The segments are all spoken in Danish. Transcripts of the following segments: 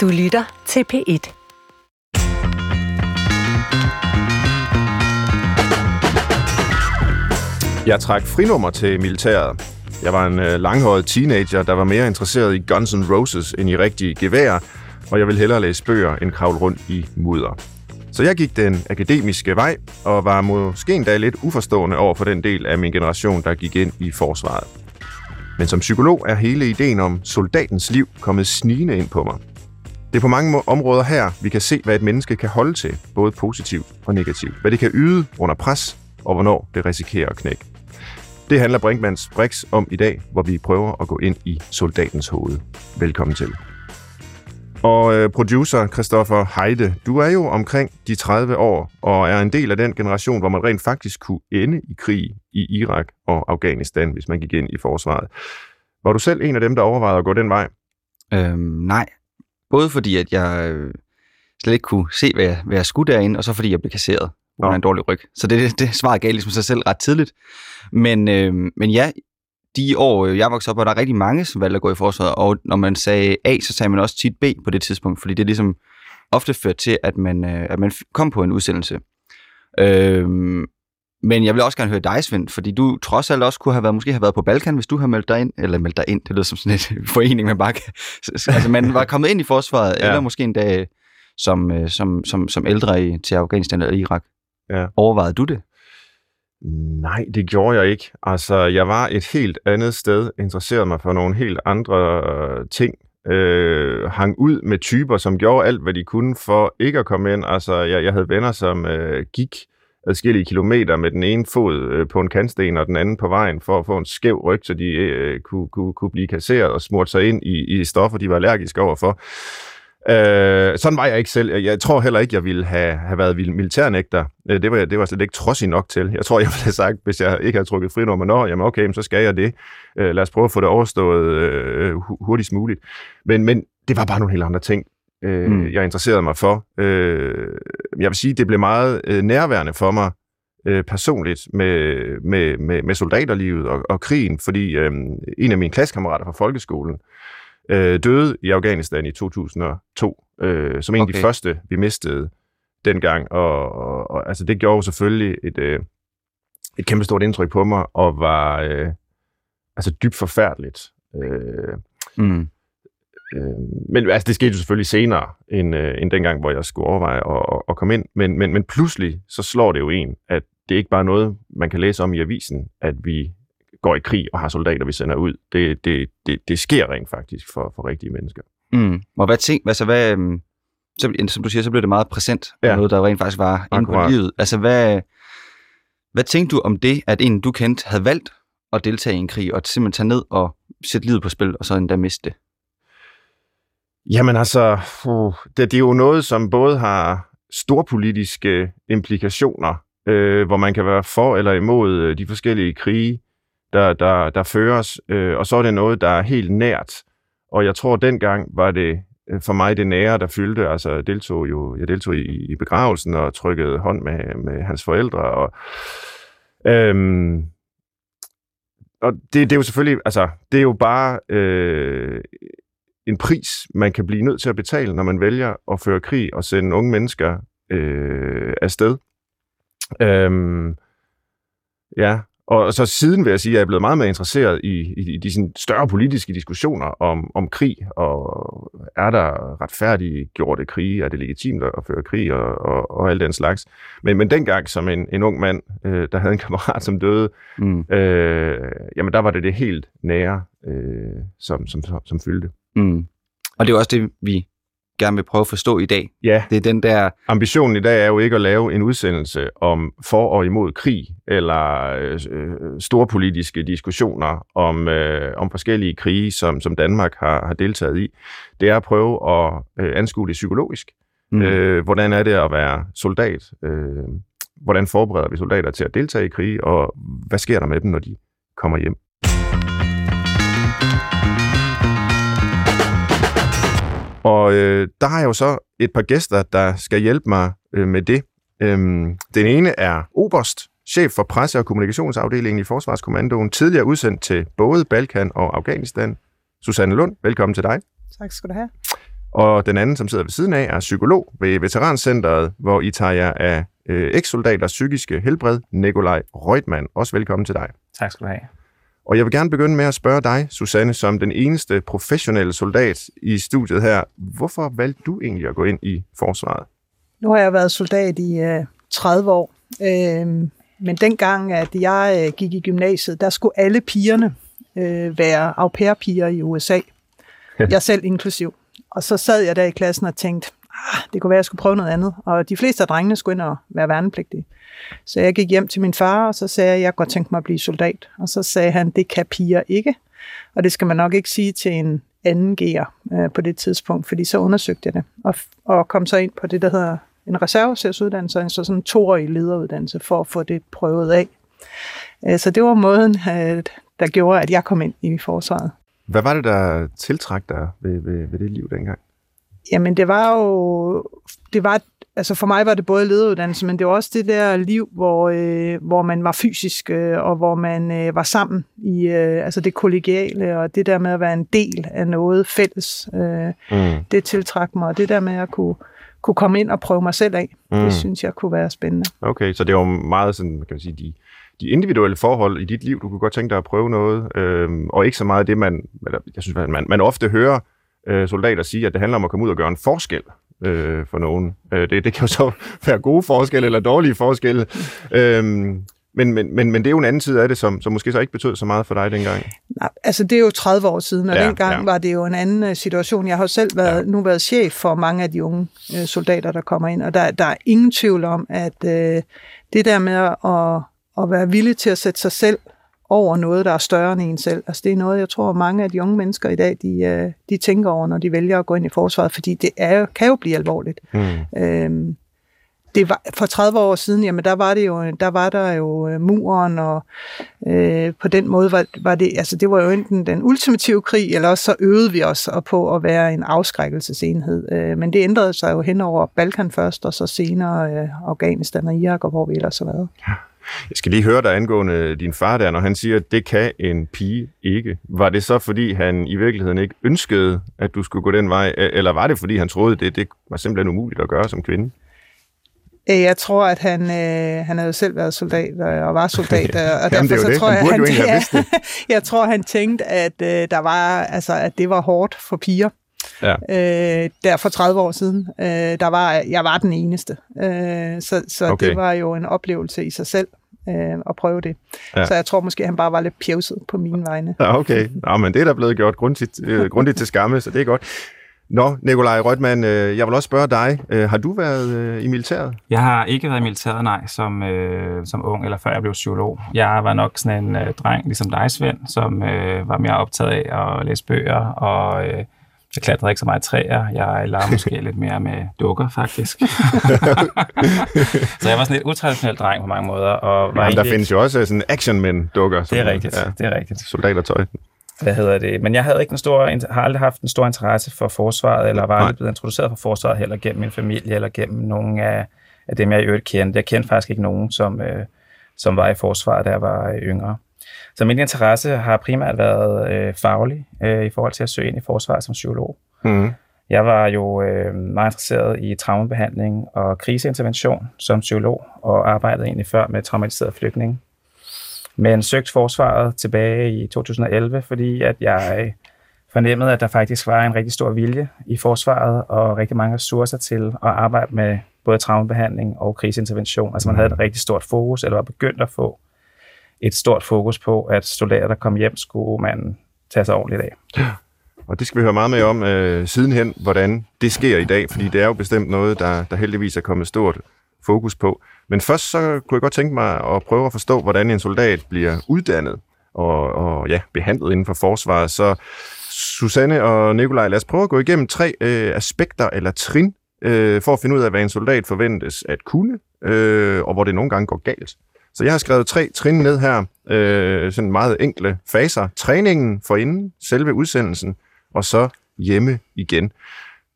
Du lytter til P1. Jeg trak frinummer til militæret. Jeg var en øh, langhåret teenager, der var mere interesseret i Guns N' Roses end i rigtige gevær, og jeg ville hellere læse bøger end kravle rundt i mudder. Så jeg gik den akademiske vej, og var måske endda lidt uforstående over for den del af min generation, der gik ind i forsvaret. Men som psykolog er hele ideen om soldatens liv kommet snigende ind på mig. Det er på mange områder her, vi kan se, hvad et menneske kan holde til, både positivt og negativt. Hvad det kan yde under pres, og hvornår det risikerer at knække. Det handler Brinkmans Brix om i dag, hvor vi prøver at gå ind i soldatens hoved. Velkommen til. Og øh, producer Christoffer Heide, du er jo omkring de 30 år og er en del af den generation, hvor man rent faktisk kunne ende i krig i Irak og Afghanistan, hvis man gik ind i forsvaret. Var du selv en af dem, der overvejede at gå den vej? Øhm, nej. Både fordi, at jeg øh, slet ikke kunne se, hvad jeg, hvad jeg skulle derinde, og så fordi jeg blev kasseret på en dårlig ryg. Så det, det, det svarede gav ligesom sig selv ret tidligt. Men, øh, men ja, de år, øh, jeg voksede op, var der rigtig mange, som valgte at gå i forsvaret, og når man sagde A, så sagde man også tit B på det tidspunkt, fordi det ligesom ofte førte til, at man, øh, at man kom på en udsendelse. Øh, men jeg vil også gerne høre dig, Svend, fordi du trods alt også kunne have været, måske have været på Balkan, hvis du havde meldt dig ind, eller meldt dig ind, det lyder som sådan en forening, man bare kan, altså man var kommet ind i forsvaret, ja. eller måske en dag som, øh, som, som, som ældre i, til Afghanistan eller Irak. Ja. Overvejede du det? Nej, det gjorde jeg ikke. Altså, jeg var et helt andet sted, interesserede mig for nogle helt andre øh, ting, øh, hang ud med typer, som gjorde alt, hvad de kunne for ikke at komme ind. Altså, jeg, jeg havde venner, som øh, gik adskillige kilometer med den ene fod øh, på en kantsten og den anden på vejen for at få en skæv ryg, så de øh, kunne, kunne, kunne blive kasseret og smurt sig ind i, i stoffer, de var allergiske overfor. Øh, sådan var jeg ikke selv. Jeg tror heller ikke, jeg ville have, have været militærnægter. Øh, det var, det var slet ikke trodsig nok til. Jeg tror, jeg ville have sagt, hvis jeg ikke havde trukket frinummer, nå, jamen okay, så skal jeg det. Øh, lad os prøve at få det overstået øh, hurtigst muligt. Men, men det var bare nogle helt andre ting, øh, mm. jeg interesserede mig for. Øh, jeg vil sige, det blev meget øh, nærværende for mig øh, personligt med, med, med, med soldaterlivet og, og krigen, fordi øh, en af mine klassekammerater fra folkeskolen, øh, døde i Afghanistan i 2002, øh, som en okay. af de første, vi mistede dengang. Og, og, og altså, det gjorde jo selvfølgelig et, øh, et kæmpe stort indtryk på mig, og var øh, altså dybt forfærdeligt. Øh, mm. Øh, men altså, det skete jo selvfølgelig senere, end, øh, end dengang, hvor jeg skulle overveje at, at, at komme ind. Men, men, men pludselig, så slår det jo en, at det er ikke bare noget, man kan læse om i avisen, at vi går i krig og har soldater, vi sender ud. Det, det, det, det sker rent faktisk for, for rigtige mennesker. Mm. Og hvad tænk, altså hvad, øhm, så, som du siger, så blev det meget præsent, ja. noget der rent faktisk var inde på livet. Altså hvad, hvad tænkte du om det, at en du kendte havde valgt at deltage i en krig, og simpelthen tage ned og sætte livet på spil, og så endda miste det? Jamen altså, uh, det, det er jo noget, som både har storpolitiske implikationer, øh, hvor man kan være for eller imod øh, de forskellige krige, der, der, der føres, øh, og så er det noget, der er helt nært. Og jeg tror, dengang var det øh, for mig det nære, der fyldte. Altså, jeg deltog jo jeg deltog i, i begravelsen og trykkede hånd med, med hans forældre. Og, øhm, og det, det er jo selvfølgelig, altså, det er jo bare øh, en pris, man kan blive nødt til at betale, når man vælger at føre krig og sende unge mennesker øh, afsted. Øhm, ja, og så siden vil jeg sige, at jeg er blevet meget mere interesseret i, i, i de sådan større politiske diskussioner om, om krig, og er der retfærdiggjorte krige, er det legitimt at føre krig, og, og, og alt den slags. Men, men dengang som en, en ung mand, øh, der havde en kammerat, som døde, mm. øh, jamen der var det det helt nære, øh, som, som, som, som fyldte. Mm. Og det er også det, vi gerne vil prøve at forstå i dag. Ja. Det er den der... Ambitionen i dag er jo ikke at lave en udsendelse om for og imod krig, eller øh, store politiske diskussioner om, øh, om forskellige krige, som, som Danmark har, har deltaget i. Det er at prøve at øh, anskue det psykologisk. Mm. Øh, hvordan er det at være soldat? Øh, hvordan forbereder vi soldater til at deltage i krig, og hvad sker der med dem, når de kommer hjem? Og øh, der har jeg jo så et par gæster, der skal hjælpe mig øh, med det. Øhm, den ene er Oberst, chef for presse- og kommunikationsafdelingen i Forsvarskommandoen, tidligere udsendt til både Balkan og Afghanistan. Susanne Lund, velkommen til dig. Tak skal du have. Og den anden, som sidder ved siden af, er psykolog ved Veterancenteret, hvor I tager jer af øh, ekssoldaters psykiske helbred, Nikolaj Røgtmann. Også velkommen til dig. Tak skal du have. Og jeg vil gerne begynde med at spørge dig, Susanne, som den eneste professionelle soldat i studiet her. Hvorfor valgte du egentlig at gå ind i forsvaret? Nu har jeg været soldat i øh, 30 år, øh, men dengang, at jeg øh, gik i gymnasiet, der skulle alle pigerne øh, være au pair-piger i USA. Jeg selv inklusiv. Og så sad jeg der i klassen og tænkte, ah, det kunne være, at jeg skulle prøve noget andet. Og de fleste af drengene skulle ind og være værnepligtige. Så jeg gik hjem til min far, og så sagde jeg, at jeg godt tænke mig at blive soldat. Og så sagde han, det kan piger ikke. Og det skal man nok ikke sige til en anden gear øh, på det tidspunkt, fordi så undersøgte jeg det. Og, og kom så ind på det, der hedder en reservesersuddannelse, altså sådan en toårig lederuddannelse, for at få det prøvet af. Øh, så det var måden, øh, der gjorde, at jeg kom ind i forsvaret. Hvad var det, der tiltrak dig ved, ved, ved det liv dengang? Jamen, det var jo... Det var, altså for mig var det både lederuddannelse, men det var også det der liv, hvor, øh, hvor man var fysisk, øh, og hvor man øh, var sammen i øh, altså det kollegiale, og det der med at være en del af noget fælles, øh, mm. det tiltrak mig, og det der med at kunne, kunne komme ind og prøve mig selv af, mm. det synes jeg kunne være spændende. Okay, så det var meget sådan, kan man sige, de, de individuelle forhold i dit liv, du kunne godt tænke dig at prøve noget, øh, og ikke så meget det, man, eller, jeg synes, man, man ofte hører øh, soldater sige, at det handler om at komme ud og gøre en forskel øh, for nogen. Øh, det, det kan jo så være gode forskelle eller dårlige forskelle. Øh, men, men, men, men det er jo en anden side af det, som, som måske så ikke betød så meget for dig dengang. Nej, altså det er jo 30 år siden, og ja, dengang ja. var det jo en anden uh, situation. Jeg har selv været, ja. nu været chef for mange af de unge uh, soldater, der kommer ind, og der, der er ingen tvivl om, at uh, det der med at, at være villig til at sætte sig selv over noget, der er større end en selv. Altså det er noget, jeg tror, mange af de unge mennesker i dag, de, øh, de tænker over, når de vælger at gå ind i forsvaret, fordi det er, kan jo blive alvorligt. Mm. Øhm, det var, for 30 år siden, jamen der var, det jo, der var der jo øh, muren, og øh, på den måde var, var det, altså det var jo enten den ultimative krig, eller også så øvede vi os på at være en afskrækkelsesenhed. Øh, men det ændrede sig jo hen over Balkan først, og så senere øh, Afghanistan og Irak, og hvor vi ellers har været. Ja. Jeg skal lige høre dig angående din far der, når han siger, at det kan en pige ikke. Var det så, fordi han i virkeligheden ikke ønskede, at du skulle gå den vej, eller var det, fordi han troede, det, det var simpelthen umuligt at gøre som kvinde? Jeg tror, at han, øh, han havde selv været soldat øh, og var soldat, og og derfor så det. tror jeg, han, ja, jeg tror, han tænkte, at øh, der var, altså, at det var hårdt for piger. Ja. Øh, der for 30 år siden. Øh, der var, jeg var den eneste. Øh, så så okay. det var jo en oplevelse i sig selv øh, at prøve det. Ja. Så jeg tror måske, han bare var lidt pjevset på mine vegne. Ja, okay. Nå, men det er der blevet gjort grundigt, øh, grundigt til skamme, så det er godt. Nå, Nikolaj Rødman, øh, jeg vil også spørge dig. Øh, har du været øh, i militæret? Jeg har ikke været i militæret, nej, som, øh, som ung, eller før jeg blev psykolog. Jeg var nok sådan en øh, dreng, ligesom dig, Svend, som øh, var mere optaget af at læse bøger og... Øh, jeg klatrede ikke så meget træer. Jeg lader måske lidt mere med dukker, faktisk. så jeg var sådan lidt utraditionel dreng på mange måder. Og var Jamen, der findes jo også sådan action-men-dukker. Det er rigtigt, ja, det er rigtigt. Soldatertøj. Hvad hedder det? Men jeg havde ikke en stor, har aldrig haft en stor interesse for forsvaret, eller var aldrig blevet introduceret for forsvaret heller gennem min familie, eller gennem nogle af, af dem, jeg i øvrigt kendte. Jeg kendte faktisk ikke nogen, som, øh, som var i forsvaret, da jeg var øh, yngre. Så min interesse har primært været øh, faglig øh, i forhold til at søge ind i forsvaret som psykolog. Mm. Jeg var jo øh, meget interesseret i traumebehandling og kriseintervention som psykolog, og arbejdede egentlig før med traumatiserede flygtninge. Men søgte forsvaret tilbage i 2011, fordi at jeg fornemmede, at der faktisk var en rigtig stor vilje i forsvaret og rigtig mange ressourcer til at arbejde med både traumebehandling og kriseintervention. Altså man havde et rigtig stort fokus, eller var begyndt at få et stort fokus på, at soldater, der kom hjem, skulle man tage sig ordentligt af. Og det skal vi høre meget mere om øh, sidenhen, hvordan det sker i dag, fordi det er jo bestemt noget, der, der heldigvis er kommet stort fokus på. Men først så kunne jeg godt tænke mig at prøve at forstå, hvordan en soldat bliver uddannet og, og ja, behandlet inden for forsvaret. Så Susanne og Nikolaj, lad os prøve at gå igennem tre øh, aspekter eller trin, øh, for at finde ud af, hvad en soldat forventes at kunne, øh, og hvor det nogle gange går galt. Så jeg har skrevet tre trin ned her, øh, sådan meget enkle faser. Træningen forinden, selve udsendelsen, og så hjemme igen.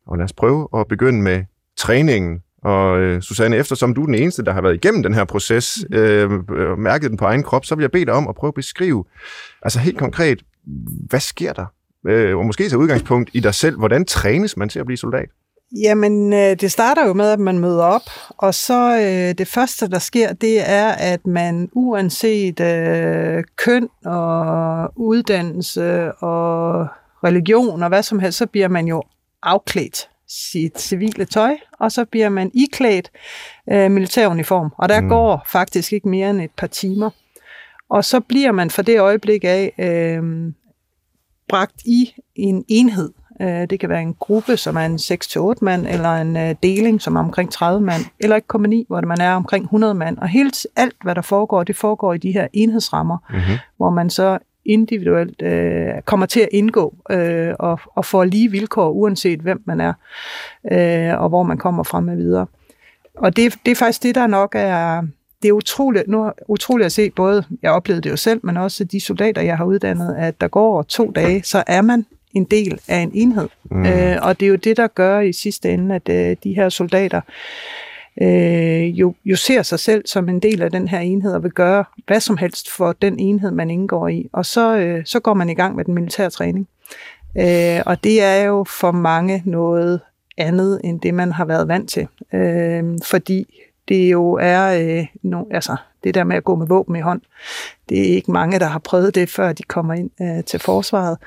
Og lad os prøve at begynde med træningen. Og øh, Susanne, eftersom du er den eneste, der har været igennem den her proces, øh, og mærket den på egen krop, så vil jeg bede dig om at prøve at beskrive, altså helt konkret, hvad sker der, øh, og måske tage udgangspunkt i dig selv. Hvordan trænes man til at blive soldat? Jamen, øh, det starter jo med, at man møder op, og så øh, det første, der sker, det er, at man uanset øh, køn og uddannelse og religion og hvad som helst, så bliver man jo afklædt sit civile tøj, og så bliver man iklædt øh, militæruniform. Og der mm. går faktisk ikke mere end et par timer. Og så bliver man fra det øjeblik af øh, bragt i en enhed. Øh, det kan være en gruppe, som er en 6-8 mand, eller en øh, deling, som er omkring 30 mand, eller et kompani, hvor man er omkring 100 mand. Og helt alt, hvad der foregår, det foregår i de her enhedsrammer, mm-hmm. hvor man så individuelt øh, kommer til at indgå øh, og, og får lige vilkår, uanset hvem man er, øh, og hvor man kommer fra med videre. Og det, det er faktisk det, der nok er, det er utroligt, nu, utroligt at se, både, jeg oplevede det jo selv, men også de soldater, jeg har uddannet, at der går to dage, så er man en del af en enhed. Mm. Øh, og det er jo det, der gør i sidste ende, at øh, de her soldater øh, jo, jo ser sig selv som en del af den her enhed og vil gøre hvad som helst for den enhed, man indgår i. Og så, øh, så går man i gang med den militære træning. Øh, og det er jo for mange noget andet end det, man har været vant til. Øh, fordi det jo er øh, no, altså, det der med at gå med våben i hånd. Det er ikke mange, der har prøvet det, før de kommer ind øh, til forsvaret.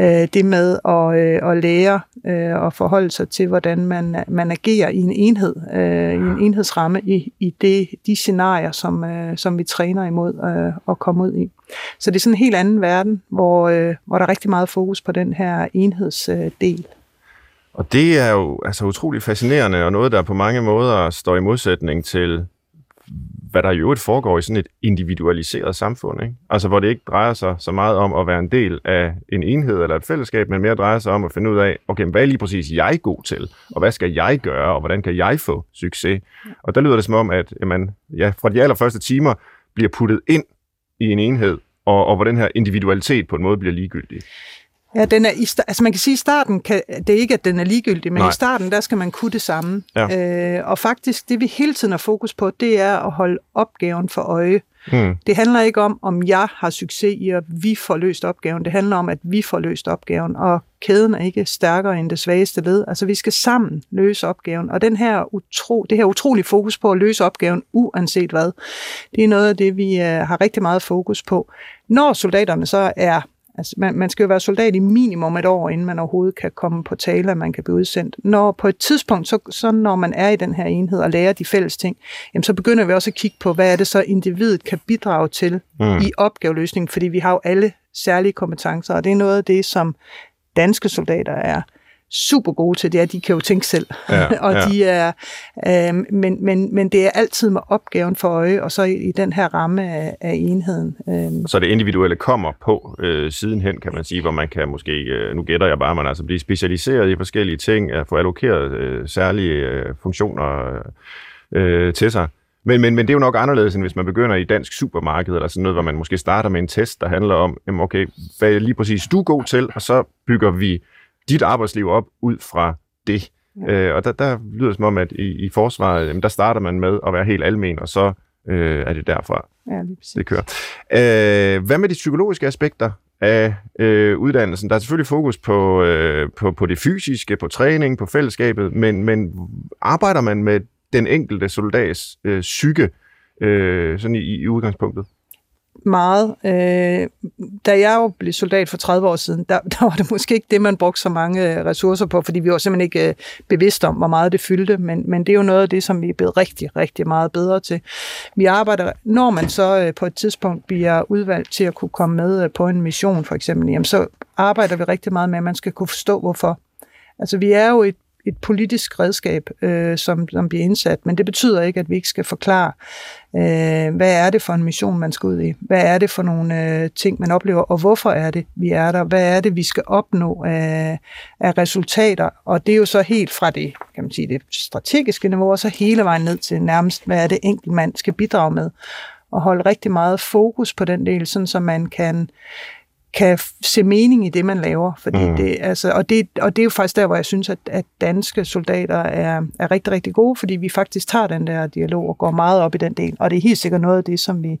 Øh, det med at, øh, at lære øh, og forholde sig til, hvordan man, man agerer i en enhed, øh, i en enhedsramme, i, i det, de scenarier, som, øh, som vi træner imod øh, at komme ud i. Så det er sådan en helt anden verden, hvor, øh, hvor der er rigtig meget fokus på den her enhedsdel. Øh, og det er jo altså utrolig fascinerende, og noget, der på mange måder står i modsætning til, hvad der i øvrigt foregår i sådan et individualiseret samfund. Ikke? Altså, hvor det ikke drejer sig så meget om at være en del af en enhed eller et fællesskab, men mere drejer sig om at finde ud af, okay, hvad er lige præcis jeg god til, og hvad skal jeg gøre, og hvordan kan jeg få succes? Og der lyder det som om, at jamen, ja, fra de allerførste timer bliver puttet ind i en enhed, og, og hvor den her individualitet på en måde bliver ligegyldig. Ja, den er i altså man kan sige, at i starten, kan, det er ikke, at den er ligegyldig, men Nej. i starten, der skal man kunne det samme. Ja. Øh, og faktisk, det vi hele tiden har fokus på, det er at holde opgaven for øje. Hmm. Det handler ikke om, om jeg har succes i, at vi får løst opgaven. Det handler om, at vi får løst opgaven, og kæden er ikke stærkere end det svageste led. Altså, vi skal sammen løse opgaven. Og den her utro, det her utrolige fokus på at løse opgaven, uanset hvad, det er noget af det, vi uh, har rigtig meget fokus på. Når soldaterne så er Altså, man, man skal jo være soldat i minimum et år, inden man overhovedet kan komme på tale, at man kan blive udsendt. Når på et tidspunkt, så, så når man er i den her enhed og lærer de fælles ting, jamen, så begynder vi også at kigge på, hvad er det så individet kan bidrage til mm. i opgaveløsningen, fordi vi har jo alle særlige kompetencer, og det er noget af det, som danske soldater er super gode til, det er, at de kan jo tænke selv. Ja, og ja. de er, øh, men, men, men det er altid med opgaven for øje, og så i, i den her ramme af, af enheden. Øh. Så det individuelle kommer på øh, sidenhen, kan man sige, hvor man kan måske, øh, nu gætter jeg bare, man altså blive specialiseret i forskellige ting, at få allokeret øh, særlige øh, funktioner øh, til sig. Men, men, men det er jo nok anderledes, end hvis man begynder i dansk supermarked, eller sådan noget, hvor man måske starter med en test, der handler om, jamen okay, hvad er lige præcis du er god til, og så bygger vi dit arbejdsliv op ud fra det. Ja. Øh, og der, der lyder det som om, at i, i forsvaret, jamen, der starter man med at være helt almen, og så øh, er det derfra, ja, det kører. Øh, hvad med de psykologiske aspekter af øh, uddannelsen? Der er selvfølgelig fokus på, øh, på, på det fysiske, på træning, på fællesskabet, men, men arbejder man med den enkelte soldats øh, psyke øh, sådan i, i udgangspunktet? Meget. Øh, da jeg jo blev soldat for 30 år siden, der, der var det måske ikke det, man brugte så mange øh, ressourcer på, fordi vi var simpelthen ikke øh, bevidste om, hvor meget det fyldte, men, men det er jo noget af det, som vi er blevet rigtig, rigtig meget bedre til. Vi arbejder, når man så øh, på et tidspunkt bliver udvalgt til at kunne komme med øh, på en mission for eksempel, jamen så arbejder vi rigtig meget med, at man skal kunne forstå, hvorfor. Altså vi er jo et et politisk redskab, øh, som, som bliver indsat, men det betyder ikke, at vi ikke skal forklare, øh, hvad er det for en mission, man skal ud i? Hvad er det for nogle øh, ting, man oplever, og hvorfor er det, vi er der? Hvad er det, vi skal opnå af, af resultater? Og det er jo så helt fra det, kan man sige, det strategiske niveau, og så hele vejen ned til nærmest, hvad er det, enkelt mand skal bidrage med? Og holde rigtig meget fokus på den del, sådan så man kan kan se mening i det, man laver. Fordi mm. det, altså, og, det, og det er jo faktisk der, hvor jeg synes, at, at danske soldater er, er rigtig, rigtig gode, fordi vi faktisk tager den der dialog og går meget op i den del. Og det er helt sikkert noget af det, som vi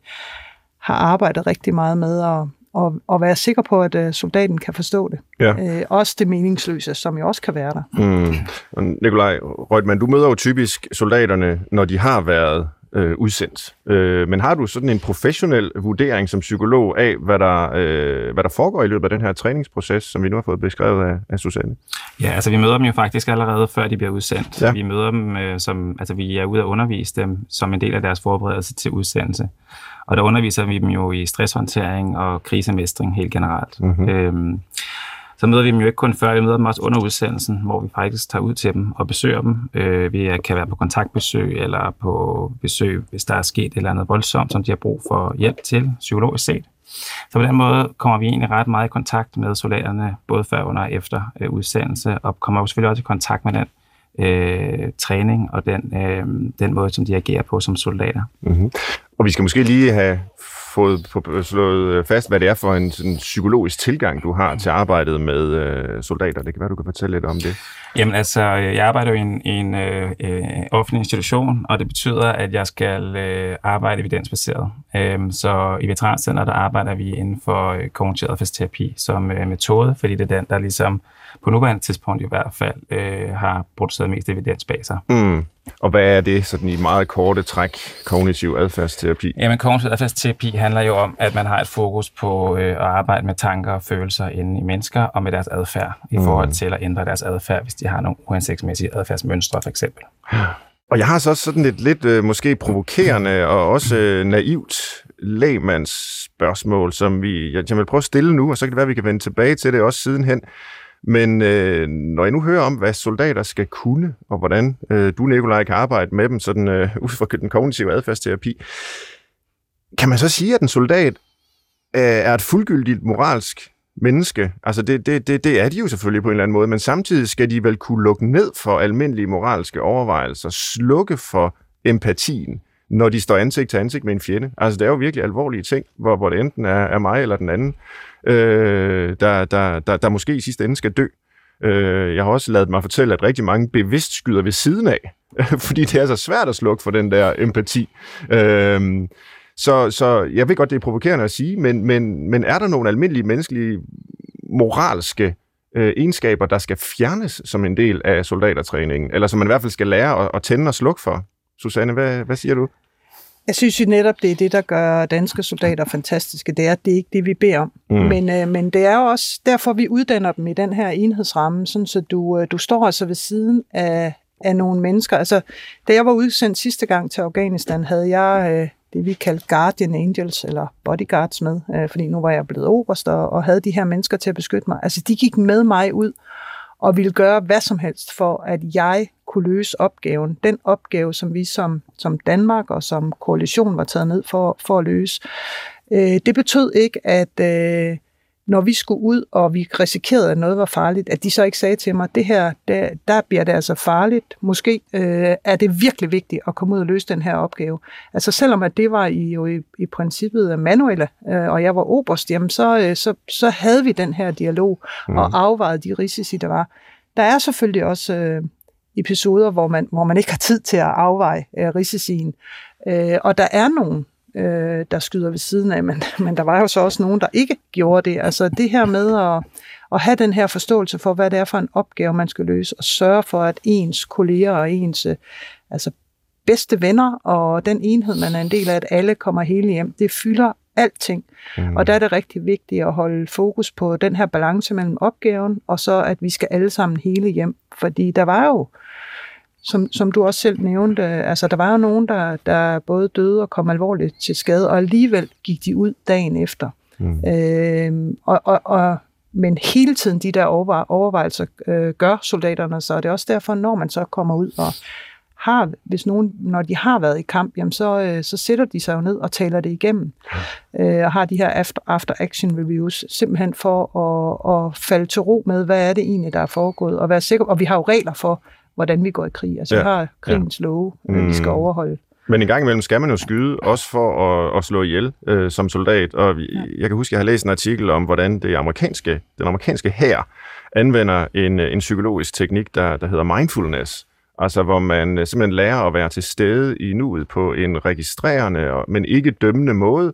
har arbejdet rigtig meget med at, og, og være sikker på, at øh, soldaten kan forstå det. Ja. Øh, også det meningsløse, som jo også kan være der. Mm. Nikolaj Røgtmann, du møder jo typisk soldaterne, når de har været øh, udsendt. Øh, men har du sådan en professionel vurdering som psykolog af, hvad der, øh, hvad der foregår i løbet af den her træningsproces, som vi nu har fået beskrevet af, af Susanne? Ja, altså vi møder dem jo faktisk allerede før de bliver udsendt. Ja. Vi møder dem øh, som, altså vi er ude at undervise dem som en del af deres forberedelse til udsendelse. Og der underviser vi dem jo i stresshåndtering og krisemestring helt generelt. Mm-hmm. Øhm, så møder vi dem jo ikke kun før, vi møder dem også under udsendelsen, hvor vi faktisk tager ud til dem og besøger dem. Øh, vi kan være på kontaktbesøg eller på besøg, hvis der er sket et eller andet voldsomt, som de har brug for hjælp til, psykologisk set. Så på den måde kommer vi egentlig ret meget i kontakt med soldaterne, både før, under og efter øh, udsendelse, og kommer jo selvfølgelig også i kontakt med den øh, træning og den, øh, den måde, som de agerer på som soldater. Mm-hmm. Og vi skal måske lige have fået slået øh, fast, hvad det er for en sådan, psykologisk tilgang, du har til arbejdet med øh, soldater. Det kan være, du kan fortælle lidt om det. Jamen altså, øh, jeg arbejder jo i en, en øh, øh, offentlig institution, og det betyder, at jeg skal øh, arbejde evidensbaseret. Øhm, så i Veterancenter, der arbejder vi inden for øh, kognitiv adfærdsterapi som øh, metode, fordi det er den, der ligesom på nuværende tidspunkt i hvert fald øh, har produceret mest evidens bag sig. Mm. Og hvad er det sådan i meget korte træk, kognitiv adfærdsterapi? Jamen, kognitiv adfærdsterapi handler jo om, at man har et fokus på øh, at arbejde med tanker og følelser inde i mennesker og med deres adfærd, i mm. forhold til at ændre deres adfærd, hvis de har nogle uhensigtsmæssige adfærdsmønstre, for eksempel. Og jeg har så sådan et lidt øh, måske provokerende og også øh, naivt lægmands spørgsmål, som vi, jeg, jeg vil prøve at stille nu, og så kan det være, at vi kan vende tilbage til det også sidenhen. Men øh, når jeg nu hører om, hvad soldater skal kunne, og hvordan øh, du, Nikolaj, kan arbejde med dem sådan, øh, ud fra den kognitive adfærdsterapi, kan man så sige, at en soldat øh, er et fuldgyldigt moralsk menneske? Altså det, det, det, det er de jo selvfølgelig på en eller anden måde, men samtidig skal de vel kunne lukke ned for almindelige moralske overvejelser, slukke for empatien, når de står ansigt til ansigt med en fjende. Altså det er jo virkelig alvorlige ting, hvor, hvor det enten er, er mig eller den anden, øh, der, der, der, der måske i sidste ende skal dø. Øh, jeg har også lavet mig fortælle, at rigtig mange bevidst skyder ved siden af, fordi det er så svært at slukke for den der empati. Øh, så, så jeg ved godt, det er provokerende at sige, men, men, men er der nogle almindelige menneskelige moralske øh, egenskaber, der skal fjernes som en del af soldatertræningen, eller som man i hvert fald skal lære at, at tænde og slukke for? Susanne, hvad, hvad siger du? Jeg synes jo netop, det er det, der gør danske soldater fantastiske. Det er, det er ikke det, vi beder om. Mm. Men, øh, men det er jo også derfor, vi uddanner dem i den her enhedsramme, sådan så du, øh, du står altså ved siden af, af nogle mennesker. Altså, da jeg var udsendt sidste gang til Afghanistan, havde jeg øh, det, vi kaldte Guardian Angels, eller bodyguards med, øh, fordi nu var jeg blevet oberst og, og havde de her mennesker til at beskytte mig. Altså, de gik med mig ud og ville gøre hvad som helst for, at jeg kunne løse opgaven. Den opgave, som vi som, som Danmark og som koalition var taget ned for, for at løse. Øh, det betød ikke, at øh, når vi skulle ud, og vi risikerede, at noget var farligt, at de så ikke sagde til mig, det her, der, der bliver det altså farligt. Måske øh, er det virkelig vigtigt at komme ud og løse den her opgave. Altså selvom at det var i, jo i, i princippet manuelle, øh, og jeg var oberst, jamen så, øh, så, så havde vi den her dialog mm. og afvejet de risici, der var. Der er selvfølgelig også øh, episoder, hvor man, hvor man ikke har tid til at afveje øh, risicien. Øh, og der er nogen, øh, der skyder ved siden af, men, men der var jo så også nogen, der ikke gjorde det. Altså det her med at, at have den her forståelse for, hvad det er for en opgave, man skal løse, og sørge for, at ens kolleger og ens øh, altså bedste venner og den enhed, man er en del af, at alle kommer hele hjem, det fylder alting. Mm. Og der er det rigtig vigtigt at holde fokus på den her balance mellem opgaven, og så at vi skal alle sammen hele hjem. Fordi der var jo som, som du også selv nævnte, altså der var jo nogen, der, der både døde og kom alvorligt til skade, og alligevel gik de ud dagen efter. Mm. Øh, og, og, og, men hele tiden de der overvej, overvejelser øh, gør soldaterne, så det er også derfor, når man så kommer ud og har, hvis nogen, når de har været i kamp, jamen så, øh, så sætter de sig jo ned og taler det igennem. Øh, og har de her after, after action reviews, simpelthen for at, at falde til ro med, hvad er det egentlig, der er foregået, og være sikker, og vi har jo regler for, hvordan vi går i krig. Altså, ja. vi har krigens ja. love, mm. vi skal mm. overholde. Men en gang imellem skal man jo skyde, også for at, at slå ihjel øh, som soldat. Og ja. jeg kan huske, jeg har læst en artikel om, hvordan det amerikanske, den amerikanske hær anvender en, en psykologisk teknik, der, der hedder mindfulness. Altså hvor man øh, simpelthen lærer at være til stede i nuet på en registrerende, men ikke dømmende måde,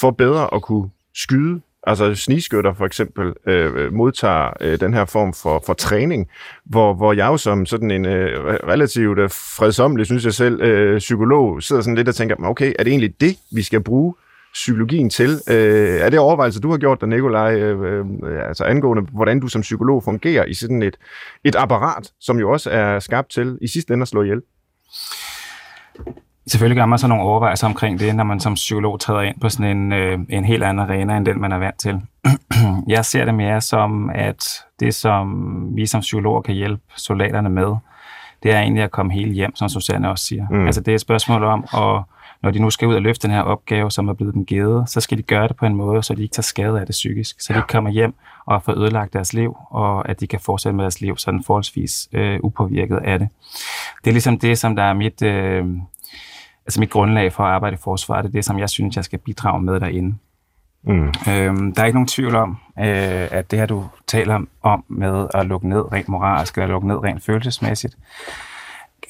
for bedre at kunne skyde altså snigskytter for eksempel, øh, øh, modtager øh, den her form for, for træning, hvor, hvor jeg jo som sådan en øh, relativt øh, fredsomlig, synes jeg selv, øh, psykolog, sidder sådan lidt og tænker, okay, er det egentlig det, vi skal bruge psykologien til? Øh, er det overvejelser, du har gjort dig, Nikolaj, øh, øh, altså angående, hvordan du som psykolog fungerer i sådan et, et apparat, som jo også er skabt til i sidste ende at slå ihjel? Selvfølgelig gør man så nogle overvejelser omkring det, når man som psykolog træder ind på sådan en, øh, en helt anden arena, end den man er vant til. jeg ser det mere som, at det, som vi som psykologer kan hjælpe soldaterne med, det er egentlig at komme helt hjem, som Susanne også siger. Mm. Altså det er et spørgsmål om, at når de nu skal ud og løfte den her opgave, som er blevet dem givet, så skal de gøre det på en måde, så de ikke tager skade af det psykisk. Så de kommer hjem og får ødelagt deres liv, og at de kan fortsætte med deres liv sådan forholdsvis øh, upåvirket af det. Det er ligesom det, som der er mit... Øh, altså mit grundlag for at arbejde i forsvaret, det er det, som jeg synes, jeg skal bidrage med derinde. Mm. Øhm, der er ikke nogen tvivl om, øh, at det her, du taler om med at lukke ned rent moralsk, eller lukke ned rent følelsesmæssigt,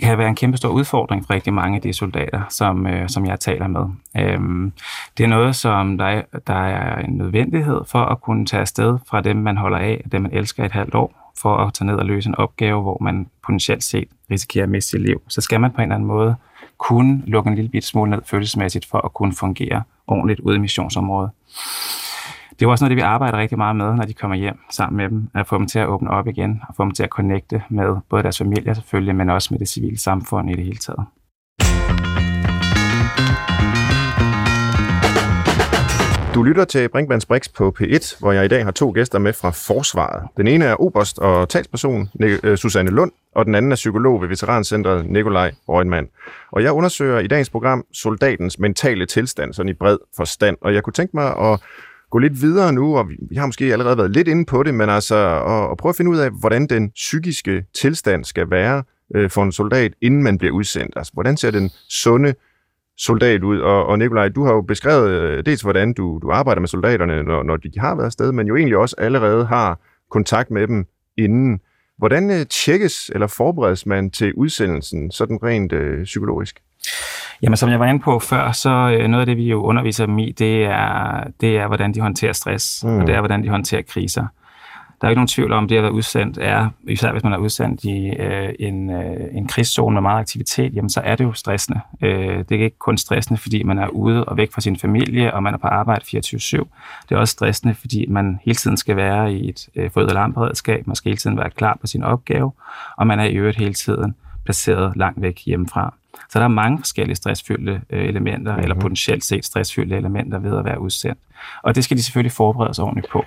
kan være en kæmpe stor udfordring for rigtig mange af de soldater, som, øh, som jeg taler med. Øhm, det er noget, som der er, der er en nødvendighed for at kunne tage afsted fra dem, man holder af, dem man elsker et halvt år, for at tage ned og løse en opgave, hvor man potentielt set risikerer at miste sit liv. Så skal man på en eller anden måde kunne lukke en lille bit smule ned følelsesmæssigt for at kunne fungere ordentligt ude i missionsområdet. Det er også noget, det vi arbejder rigtig meget med, når de kommer hjem sammen med dem, at få dem til at åbne op igen, og få dem til at connecte med både deres familie selvfølgelig, men også med det civile samfund i det hele taget. Du lytter til Brinkmanns Brix på P1, hvor jeg i dag har to gæster med fra Forsvaret. Den ene er oberst og talsperson øh, Susanne Lund, og den anden er psykolog ved Veterancentret Nikolaj Røgnmann. Og jeg undersøger i dagens program soldatens mentale tilstand, sådan i bred forstand. Og jeg kunne tænke mig at gå lidt videre nu, og vi har måske allerede været lidt inde på det, men altså at, at prøve at finde ud af, hvordan den psykiske tilstand skal være øh, for en soldat, inden man bliver udsendt. Altså, hvordan ser den sunde soldat ud. Og, og Nikolaj, du har jo beskrevet øh, dels, hvordan du, du arbejder med soldaterne, når, når de har været afsted, men jo egentlig også allerede har kontakt med dem inden. Hvordan øh, tjekkes eller forberedes man til udsendelsen, sådan rent øh, psykologisk? Jamen, som jeg var inde på før, så øh, noget af det, vi jo underviser dem i, det er, det er hvordan de håndterer stress, mm. og det er, hvordan de håndterer kriser. Der er ikke nogen tvivl om, at det at være udsendt er, især hvis man er udsendt i øh, en, øh, en krigszone med meget aktivitet, jamen så er det jo stressende. Øh, det er ikke kun stressende, fordi man er ude og væk fra sin familie, og man er på arbejde 24-7. Det er også stressende, fordi man hele tiden skal være i et øh, fået alarmberedskab, man skal hele tiden være klar på sin opgave, og man er i øvrigt hele tiden placeret langt væk hjemmefra. Så der er mange forskellige stressfyldte øh, elementer, mm-hmm. eller potentielt set stressfyldte elementer ved at være udsendt. Og det skal de selvfølgelig forberede sig ordentligt på.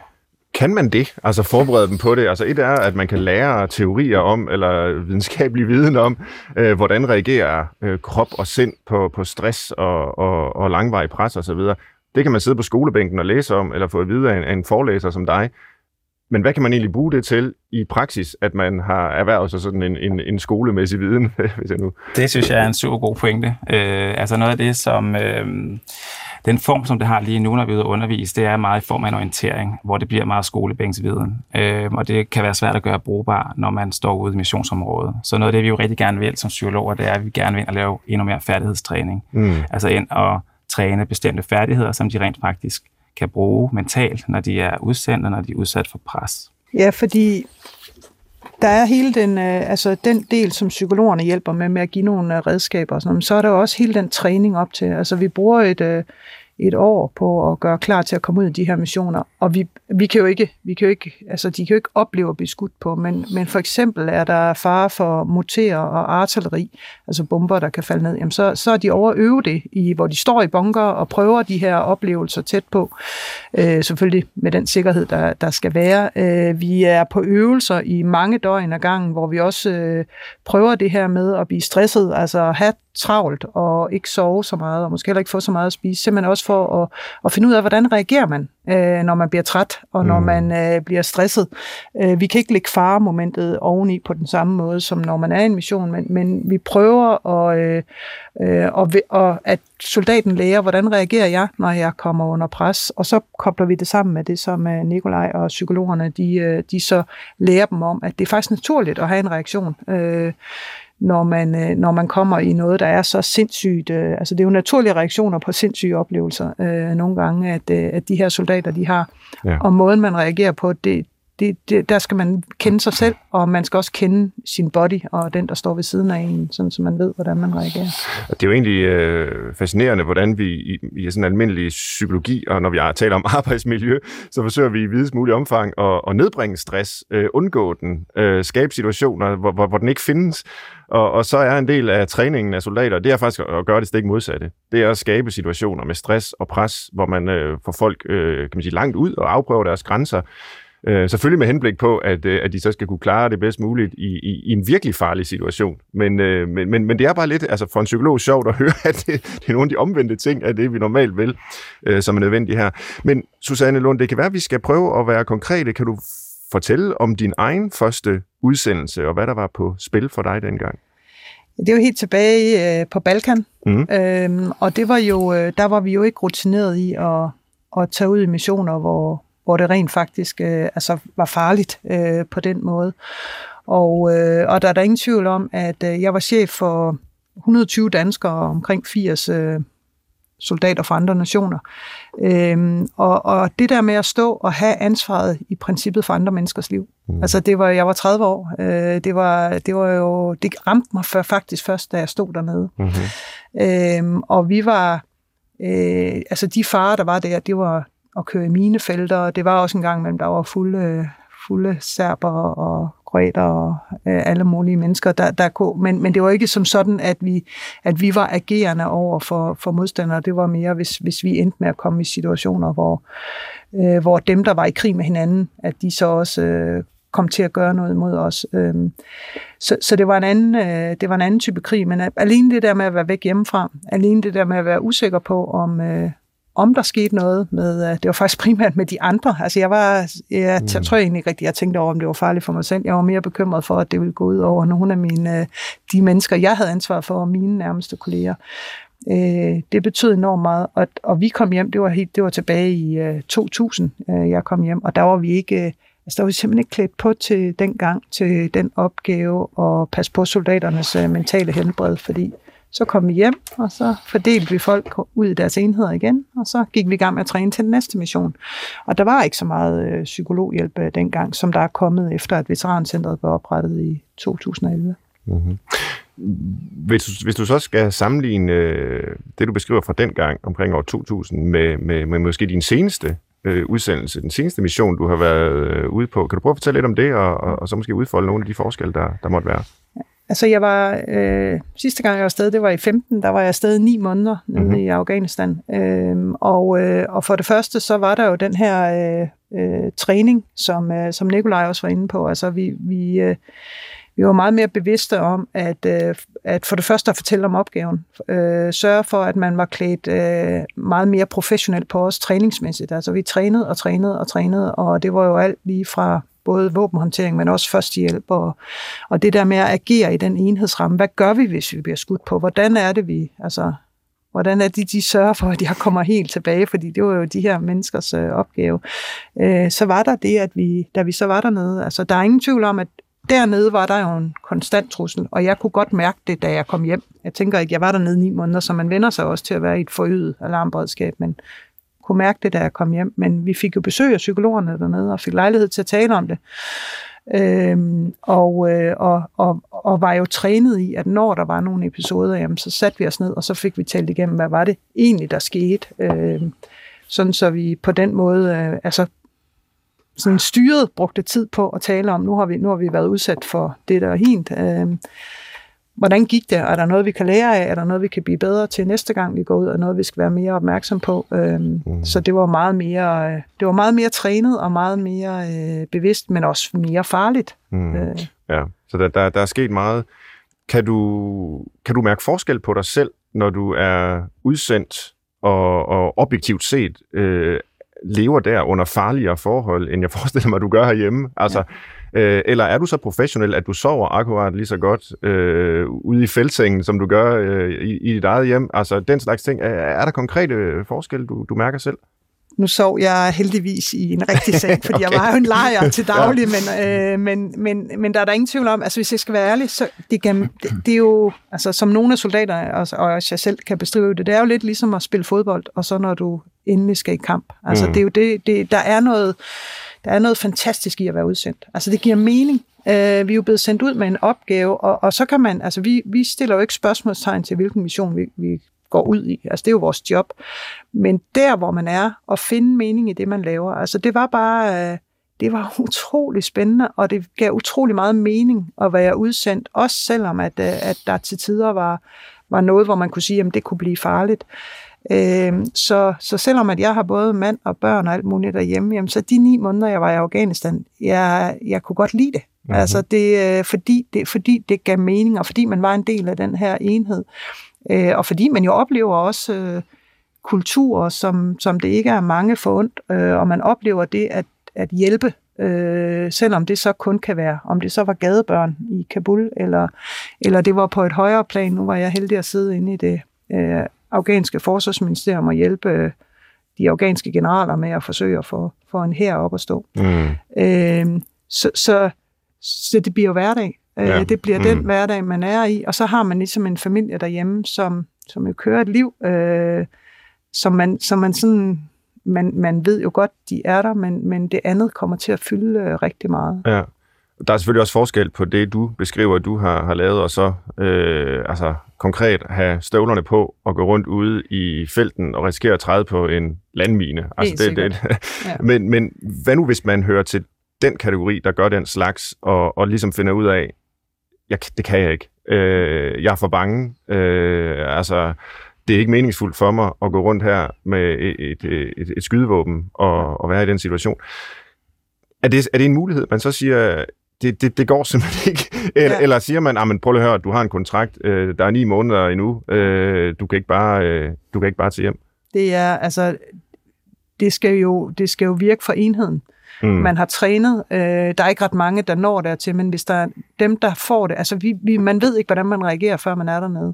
Kan man det? Altså forberede dem på det? Altså et er, at man kan lære teorier om, eller videnskabelig viden om, øh, hvordan reagerer øh, krop og sind på, på stress og, og, og langvarig pres osv. Det kan man sidde på skolebænken og læse om, eller få at vide af en, af en forelæser som dig. Men hvad kan man egentlig bruge det til i praksis, at man har erhvervet sig sådan en, en, en skolemæssig viden? Hvis jeg nu... Det synes jeg er en super god pointe. Øh, altså noget af det, som... Øh, den form, som det har lige nu, når vi er undervise, det er meget i form af en orientering, hvor det bliver meget skolebænksviden. Øh, og det kan være svært at gøre brugbar, når man står ude i missionsområdet. Så noget af det, vi jo rigtig gerne vil som psykologer, det er, at vi gerne vil ind og lave endnu mere færdighedstræning. Mm. Altså ind og træne bestemte færdigheder, som de rent faktisk kan bruge mentalt, når de er udsendt og når de er udsat for pres. Ja, fordi der er hele den, øh, altså den del, som psykologerne hjælper med, med at give nogle øh, redskaber og sådan noget, så er der også hele den træning op til. Altså vi bruger et, øh, et år på at gøre klar til at komme ud i de her missioner. Og vi, vi kan jo ikke, vi kan jo ikke, altså de kan jo ikke opleve at blive skudt på, men, men for eksempel er der fare for motorer og artilleri, altså bomber, der kan falde ned, jamen så, så er de over øve det, i, hvor de står i bunker og prøver de her oplevelser tæt på. Øh, selvfølgelig med den sikkerhed, der, der skal være. Øh, vi er på øvelser i mange døgn ad gangen, hvor vi også øh, prøver det her med at blive stresset, altså have travlt og ikke sove så meget, og måske heller ikke få så meget at spise, simpelthen også for at, at finde ud af, hvordan reagerer man, øh, når man bliver træt, og når mm. man øh, bliver stresset. Øh, vi kan ikke lægge faremomentet oveni på den samme måde, som når man er i en mission, men, men vi prøver at, øh, øh, og, og at soldaten lærer, hvordan reagerer jeg, når jeg kommer under pres, og så kobler vi det sammen med det, som øh, Nikolaj og psykologerne, de, øh, de så lærer dem om, at det er faktisk naturligt at have en reaktion. Øh, når man, øh, når man kommer i noget, der er så sindssygt. Øh, altså det er jo naturlige reaktioner på sindssyge oplevelser øh, nogle gange, at, øh, at de her soldater, de har. Ja. Og måden, man reagerer på, det, det, det, der skal man kende sig selv, og man skal også kende sin body og den, der står ved siden af en, sådan så man ved, hvordan man reagerer. Det er jo egentlig øh, fascinerende, hvordan vi i, i sådan almindelig psykologi, og når vi taler om arbejdsmiljø, så forsøger vi i videst mulig omfang at, at nedbringe stress, øh, undgå den, øh, skabe situationer, hvor, hvor, hvor den ikke findes. Og, og så er en del af træningen af soldater, det er faktisk at gøre det stik modsatte. Det er at skabe situationer med stress og pres, hvor man øh, får folk øh, kan man sige, langt ud og afprøver deres grænser, Øh, selvfølgelig med henblik på, at, øh, at de så skal kunne klare det bedst muligt i, i, i en virkelig farlig situation. Men, øh, men, men, men det er bare lidt, altså for en psykolog sjovt at høre, at det, det er nogle af de omvendte ting af det, vi normalt vil, øh, som er nødvendigt her. Men Susanne Lund, det kan være, at vi skal prøve at være konkrete. Kan du fortælle om din egen første udsendelse, og hvad der var på spil for dig dengang? Det jo helt tilbage øh, på Balkan, mm. øhm, og det var jo, øh, der var vi jo ikke rutineret i at, at tage ud i missioner, hvor, hvor det rent faktisk øh, altså var farligt øh, på den måde. Og, øh, og der er der ingen tvivl om, at øh, jeg var chef for 120 danskere og omkring 80 øh, soldater fra andre nationer. Øhm, og, og det der med at stå og have ansvaret i princippet for andre menneskers liv. Mm. Altså det var, jeg var 30 år. Øh, det var, det var jo, det ramte mig for, faktisk først, da jeg stod dernede. Mm-hmm. Øhm, og vi var, øh, altså de farer, der var der, det var, at køre i minefelter. Det var også en gang imellem, der var fulde, fulde serber og kroater og øh, alle mulige mennesker, der, der kunne. Men, men det var ikke som sådan, at vi, at vi var agerende over for, for modstandere. Det var mere, hvis, hvis vi endte med at komme i situationer, hvor, øh, hvor dem, der var i krig med hinanden, at de så også øh, kom til at gøre noget mod os. Øh, så, så det var en anden, øh, det var en anden type krig, men øh, alene det der med at være væk hjemmefra, alene det der med at være usikker på, om, øh, om der skete noget med, øh, det var faktisk primært med de andre. Altså jeg var, jeg mm. tror egentlig ikke rigtigt, jeg tænkte over, om det var farligt for mig selv. Jeg var mere bekymret for, at det ville gå ud over nogle af mine, øh, de mennesker, jeg havde ansvar for, og mine nærmeste kolleger. Øh, det betød enormt meget, og, og vi kom hjem, det var, helt, det var tilbage i 2000, jeg kom hjem, og der var vi ikke, altså der var vi simpelthen ikke klædt på til den gang, til den opgave at passe på soldaternes mentale helbred, fordi så kom vi hjem, og så fordelte vi folk ud i deres enheder igen, og så gik vi i gang med at træne til den næste mission. Og der var ikke så meget øh, psykologhjælp øh, dengang, som der er kommet efter, at Veterancentret blev oprettet i 2011. Mm-hmm. Hvis, du, hvis du så skal sammenligne øh, det, du beskriver fra den gang omkring år 2000 med, med, med måske din seneste øh, udsendelse, den seneste mission, du har været øh, ude på, kan du prøve at fortælle lidt om det, og, og, og så måske udfolde nogle af de forskelle, der, der måtte være? Altså jeg var, øh, sidste gang jeg var afsted, det var i 15, der var jeg afsted ni måneder nede mm-hmm. i Afghanistan. Øh, og, øh, og for det første, så var der jo den her øh, øh, træning, som, øh, som Nikolaj også var inde på. Altså vi, vi, øh, vi var meget mere bevidste om, at, øh, at for det første at fortælle om opgaven, øh, sørge for, at man var klædt øh, meget mere professionelt på os træningsmæssigt. Altså vi trænede og trænede og trænede, og det var jo alt lige fra både våbenhåndtering, men også førstehjælp, og, og det der med at agere i den enhedsramme. Hvad gør vi, hvis vi bliver skudt på? Hvordan er det, vi, altså, hvordan er det, de sørger for, at jeg kommer helt tilbage, fordi det var jo de her menneskers øh, opgave. Øh, så var der det, at vi, da vi så var dernede, altså der er ingen tvivl om, at dernede var der jo en konstant trussel, og jeg kunne godt mærke det, da jeg kom hjem. Jeg tænker ikke, jeg var dernede ni måneder, så man vender sig også til at være i et forøget alarmberedskab, men kunne mærke det, da jeg kom hjem. Men vi fik jo besøg af psykologerne dernede, og fik lejlighed til at tale om det. Øhm, og, øh, og, og, og var jo trænet i, at når der var nogle episoder, jamen, så satte vi os ned, og så fik vi talt igennem, hvad var det egentlig, der skete. Øhm, sådan så vi på den måde, øh, altså sådan styret brugte tid på at tale om, nu har vi, nu har vi været udsat for det, der er hint. Øhm, hvordan gik det? Er der noget, vi kan lære af? Er der noget, vi kan blive bedre til næste gang, vi går ud? Er noget, vi skal være mere opmærksom på? Øhm, mm. Så det var meget mere, øh, det var meget mere trænet og meget mere øh, bevidst, men også mere farligt. Mm. Øh. Ja, så der, der, der er sket meget. Kan du, kan du mærke forskel på dig selv, når du er udsendt og, og objektivt set øh, lever der under farligere forhold, end jeg forestiller mig, du gør herhjemme? Altså, ja Øh, eller er du så professionel, at du sover akkurat lige så godt øh, ude i feltsengen, som du gør øh, i, i dit eget hjem? Altså den slags ting. Er, er der konkrete forskelle, du, du mærker selv? nu sov jeg heldigvis i en rigtig seng, fordi okay. jeg var jo en lejer til daglig, men, øh, men, men, men der er der ingen tvivl om, altså hvis jeg skal være ærlig, så det, det, det er jo, altså som nogle af soldater, og, og også jeg selv kan beskrive det, det er jo lidt ligesom at spille fodbold, og så når du endelig skal i kamp. Altså mm. det er jo det, det, der er noget, der er noget fantastisk i at være udsendt. Altså det giver mening. Øh, vi er jo blevet sendt ud med en opgave, og, og så kan man, altså vi, vi stiller jo ikke spørgsmålstegn til, hvilken mission vi, vi går ud i. Altså det er jo vores job. Men der, hvor man er, og finde mening i det, man laver, altså det var bare, øh, det var utrolig spændende, og det gav utrolig meget mening at være udsendt, også selvom at, øh, at der til tider var, var noget, hvor man kunne sige, at det kunne blive farligt. Øh, så, så selvom at jeg har både mand og børn og alt muligt derhjemme, jamen, så de ni måneder, jeg var i Afghanistan, jeg, jeg kunne godt lide det. Mm-hmm. Altså det, øh, fordi, det, fordi det gav mening, og fordi man var en del af den her enhed. Øh, og fordi man jo oplever også øh, kulturer, som, som det ikke er mange forundt, øh, og man oplever det at, at hjælpe øh, selvom det så kun kan være, om det så var gadebørn i Kabul, eller, eller det var på et højere plan. Nu var jeg heldig at sidde inde i det øh, afghanske forsvarsministerium og hjælpe øh, de afghanske generaler med at forsøge at få, få en her op at stå. Mm. Øh, så, så, så det bliver jo hverdag. Øh, ja. Det bliver mm. den hverdag, man er i. Og så har man ligesom en familie derhjemme, som, som jo kører et liv, øh, som man, som man sådan man, man ved jo godt, de er der, men, men det andet kommer til at fylde øh, rigtig meget. Ja. Der er selvfølgelig også forskel på det, du beskriver, du har, har lavet, og så øh, altså, konkret have støvlerne på og gå rundt ude i felten og risikere at træde på en landmine. Altså, det, det, ja. men, men hvad nu, hvis man hører til den kategori, der gør den slags, og, og ligesom finder ud af, jeg, det kan jeg ikke. Øh, jeg er for bange. Øh, altså, det er ikke meningsfuldt for mig at gå rundt her med et, et, et, et skydevåben og, og være i den situation. Er det, er det en mulighed, man så siger, det, det, det går simpelthen ikke. Eller, ja. eller siger man, ah, men prøv at høre, du har en kontrakt, øh, der er ni måneder endnu, øh, du, kan ikke bare, øh, du kan ikke bare tage hjem. Det er, altså, det skal jo, det skal jo virke for enheden. Mm. Man har trænet. Øh, der er ikke ret mange, der når dertil, men hvis der er dem, der får det, altså vi, vi, man ved ikke, hvordan man reagerer, før man er dernede.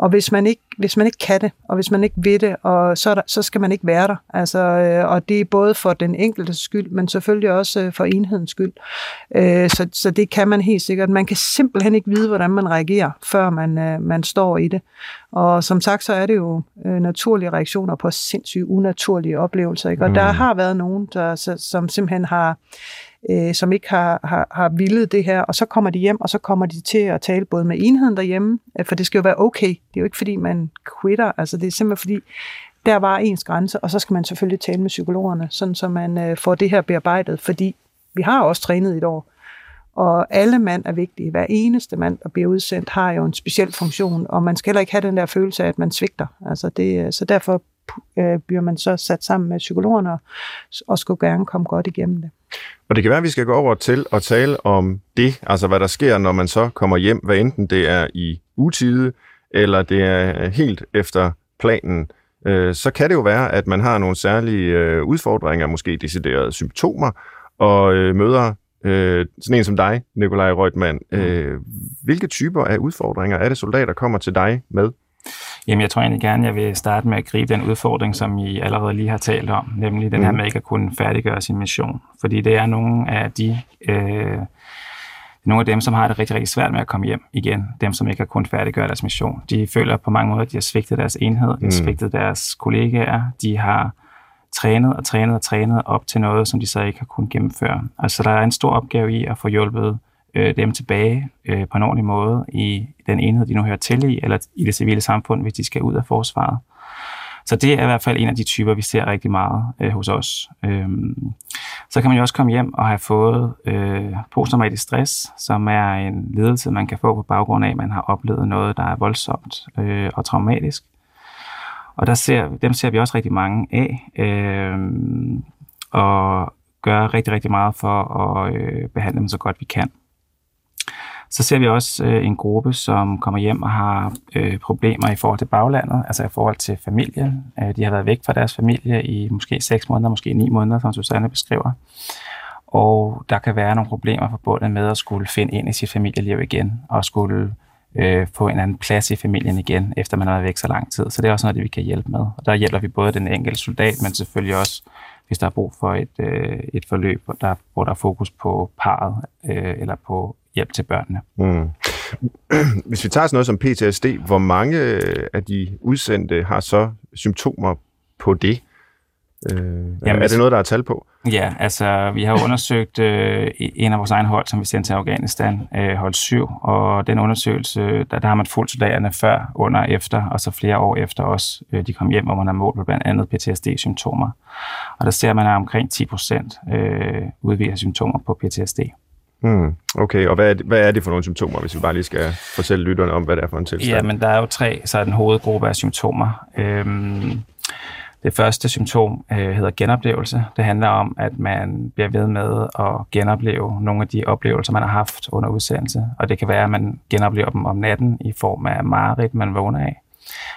Og hvis man ikke, hvis man ikke kan det, og hvis man ikke ved det, og så, der, så skal man ikke være der. Altså, øh, og det er både for den enkelte skyld, men selvfølgelig også øh, for enhedens skyld. Øh, så, så det kan man helt sikkert. Man kan simpelthen ikke vide, hvordan man reagerer, før man, øh, man står i det. Og som sagt, så er det jo øh, naturlige reaktioner på sindssygt unaturlige oplevelser. Ikke? Og mm. der har været nogen, der, som simpelthen har øh, som ikke har, har, har villet det her, og så kommer de hjem, og så kommer de til at tale både med enheden derhjemme, øh, for det skal jo være okay. Det er jo ikke, fordi man quitter, altså det er simpelthen fordi, der var ens grænse, og så skal man selvfølgelig tale med psykologerne, sådan så man øh, får det her bearbejdet, fordi vi har også trænet i et år, og alle mand er vigtige. Hver eneste mand, der bliver udsendt, har jo en speciel funktion, og man skal heller ikke have den der følelse af, at man svigter. Altså det, øh, så derfor øh, bliver man så sat sammen med psykologerne, og skulle gerne komme godt igennem det. Og det kan være, at vi skal gå over til at tale om det, altså hvad der sker, når man så kommer hjem, hvad enten det er i utide, eller det er helt efter planen. Øh, så kan det jo være, at man har nogle særlige øh, udfordringer, måske deciderede symptomer, og øh, møder sådan en som dig, Nikolaj Reutemann. Mm. Hvilke typer af udfordringer er det, soldater kommer til dig med? Jamen, jeg tror egentlig gerne, jeg vil starte med at gribe den udfordring, som I allerede lige har talt om, nemlig den her mhm. med ikke at kunne færdiggøre sin mission. Fordi det er nogle af de... Øh, nogle af dem, som har det rigtig, rigtig svært med at komme hjem igen. Dem, som ikke har kunnet færdiggøre deres mission. De føler på mange måder, at de har svigtet deres enhed, de har mm. svigtet deres kollegaer, de har trænet og trænet og trænet op til noget, som de så ikke har kunnet gennemføre. Altså, der er en stor opgave i at få hjulpet øh, dem tilbage øh, på en ordentlig måde i den enhed, de nu hører til i, eller i det civile samfund, hvis de skal ud af forsvaret. Så det er i hvert fald en af de typer, vi ser rigtig meget øh, hos os. Øhm, så kan man jo også komme hjem og have fået øh, posttraumatisk stress, som er en lidelse, man kan få på baggrund af, at man har oplevet noget, der er voldsomt øh, og traumatisk. Og der ser, dem ser vi også rigtig mange af, øh, og gør rigtig, rigtig meget for at øh, behandle dem så godt vi kan. Så ser vi også øh, en gruppe, som kommer hjem og har øh, problemer i forhold til baglandet, altså i forhold til familie. Øh, de har været væk fra deres familie i måske 6 måneder, måske 9 måneder, som Susanne beskriver. Og der kan være nogle problemer forbundet med at skulle finde ind i sit familieliv igen, og skulle øh, få en anden plads i familien igen, efter man har været væk så lang tid. Så det er også noget, det vi kan hjælpe med. Og der hjælper vi både den enkelte soldat, men selvfølgelig også, hvis der er brug for et, øh, et forløb, hvor der, hvor der er fokus på parret øh, eller på hjælp til børnene. Mm. Hvis vi tager sådan noget som PTSD, hvor mange af de udsendte har så symptomer på det? Øh, Jamen, er det noget, der er tal på? Ja, altså vi har undersøgt øh, en af vores egne hold, som vi sendte til Afghanistan, øh, hold 7, og den undersøgelse, der, der har man fulgt soldaterne før, under, efter, og så flere år efter også, øh, de kom hjem, hvor man har målt på blandt andet PTSD-symptomer. Og der ser man, at omkring 10 procent øh, udviser symptomer på PTSD. Hmm, okay, og hvad er, det, hvad er det for nogle symptomer, hvis vi bare lige skal fortælle lytterne om, hvad det er for en tilstand? Ja, men der er jo tre sådan hovedgruppe af symptomer. Øhm, det første symptom øh, hedder genoplevelse. Det handler om, at man bliver ved med at genopleve nogle af de oplevelser, man har haft under udsendelse. Og det kan være, at man genoplever dem om natten i form af mareridt, man vågner af.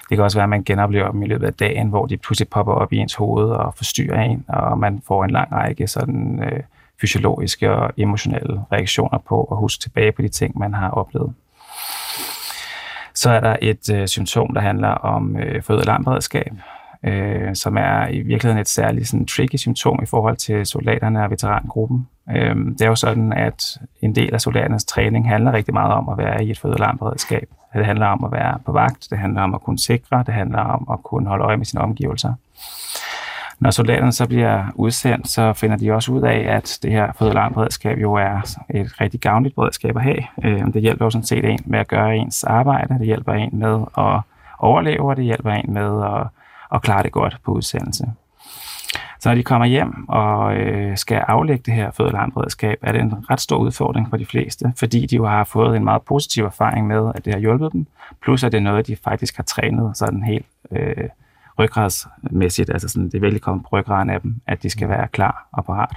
Det kan også være, at man genoplever dem i løbet af dagen, hvor de pludselig popper op i ens hoved og forstyrrer en, og man får en lang række sådan, øh, fysiologiske og emotionelle reaktioner på at huske tilbage på de ting, man har oplevet. Så er der et øh, symptom, der handler om øh, forøget øh, som er i virkeligheden et særligt sådan, tricky symptom i forhold til soldaterne og veterangruppen. Øh, det er jo sådan, at en del af soldaternes træning handler rigtig meget om at være i et fødealarmberedskab. Det handler om at være på vagt, det handler om at kunne sikre, det handler om at kunne holde øje med sine omgivelser. Når soldaterne så bliver udsendt, så finder de også ud af, at det her fødealarmberedskab jo er et rigtig gavnligt beredskab at have. Øh, det hjælper jo sådan set en med at gøre ens arbejde, det hjælper en med at overleve, og det hjælper en med at og klarer det godt på udsendelse. Så når de kommer hjem og øh, skal aflægge det her fødealarmberedskab, er det en ret stor udfordring for de fleste, fordi de jo har fået en meget positiv erfaring med, at det har hjulpet dem, plus at det er noget, de faktisk har trænet sådan helt øh, ryggradsmæssigt, altså sådan, det er velkommen på ryggraden af dem, at de skal være klar og parat.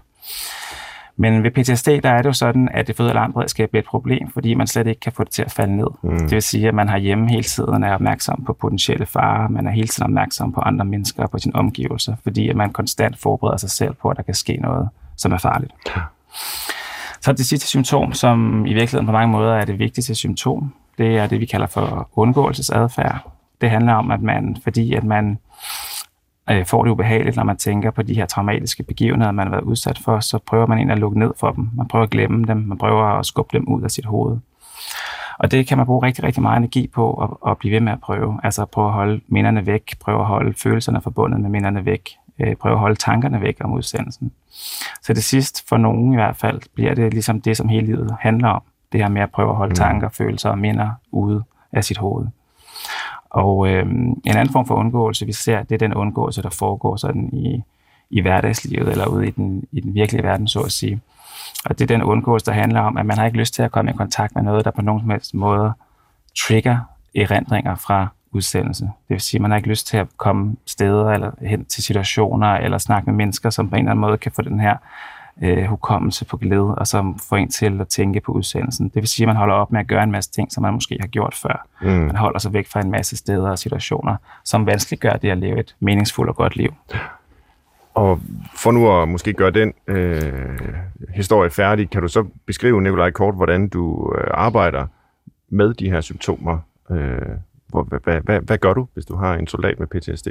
Men ved PTSD, der er det jo sådan, at det føde alarmberedskab er et problem, fordi man slet ikke kan få det til at falde ned. Mm. Det vil sige, at man har hjemme hele tiden er opmærksom på potentielle farer, man er hele tiden opmærksom på andre mennesker og på sine omgivelser, fordi at man konstant forbereder sig selv på, at der kan ske noget, som er farligt. Ja. Så det sidste symptom, som i virkeligheden på mange måder er det vigtigste symptom, det er det, vi kalder for undgåelsesadfærd. Det handler om, at man, fordi at man øh, får det ubehageligt, når man tænker på de her traumatiske begivenheder, man har været udsat for, så prøver man egentlig at lukke ned for dem. Man prøver at glemme dem, man prøver at skubbe dem ud af sit hoved. Og det kan man bruge rigtig, rigtig meget energi på at, at blive ved med at prøve. Altså at prøve at holde minderne væk, prøve at holde følelserne forbundet med minderne væk, øh, prøve at holde tankerne væk om udsendelsen. Så det sidst, for nogen i hvert fald, bliver det ligesom det, som hele livet handler om. Det her med at prøve at holde mm. tanker, følelser og minder ude af sit hoved. Og øh, en anden form for undgåelse, vi ser, det er den undgåelse, der foregår sådan i, i hverdagslivet, eller ude i den, i den virkelige verden, så at sige. Og det er den undgåelse, der handler om, at man har ikke lyst til at komme i kontakt med noget, der på nogen som helst måde trigger erindringer fra udsendelse. Det vil sige, at man har ikke lyst til at komme steder eller hen til situationer eller snakke med mennesker, som på en eller anden måde kan få den her øh, hukommelse på glæde, og som får en til at tænke på udsendelsen. Det vil sige, at man holder op med at gøre en masse ting, som man måske har gjort før. Mm. Man holder sig væk fra en masse steder og situationer, som vanskeliggør det at leve et meningsfuldt og godt liv. Og for nu at måske gøre den øh, historie færdig, kan du så beskrive, Nikolaj Kort, hvordan du øh, arbejder med de her symptomer? Øh, hvad, hvad, hvad, hvad gør du, hvis du har en soldat med PTSD?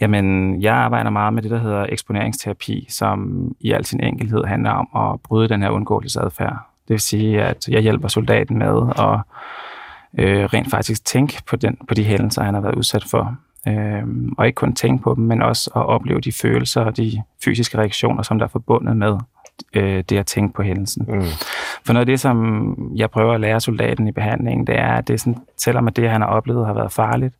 Jamen, jeg arbejder meget med det, der hedder eksponeringsterapi, som i al sin enkelhed handler om at bryde den her undgåelsesadfærd. Det vil sige, at jeg hjælper soldaten med at øh, rent faktisk tænke på, den, på de hændelser, han har været udsat for. Øh, og ikke kun tænke på dem, men også at opleve de følelser og de fysiske reaktioner, som der er forbundet med øh, det at tænke på hændelsen. Mm. For noget af det, som jeg prøver at lære soldaten i behandlingen, det er, at det er sådan, selvom at det, han har oplevet, har været farligt,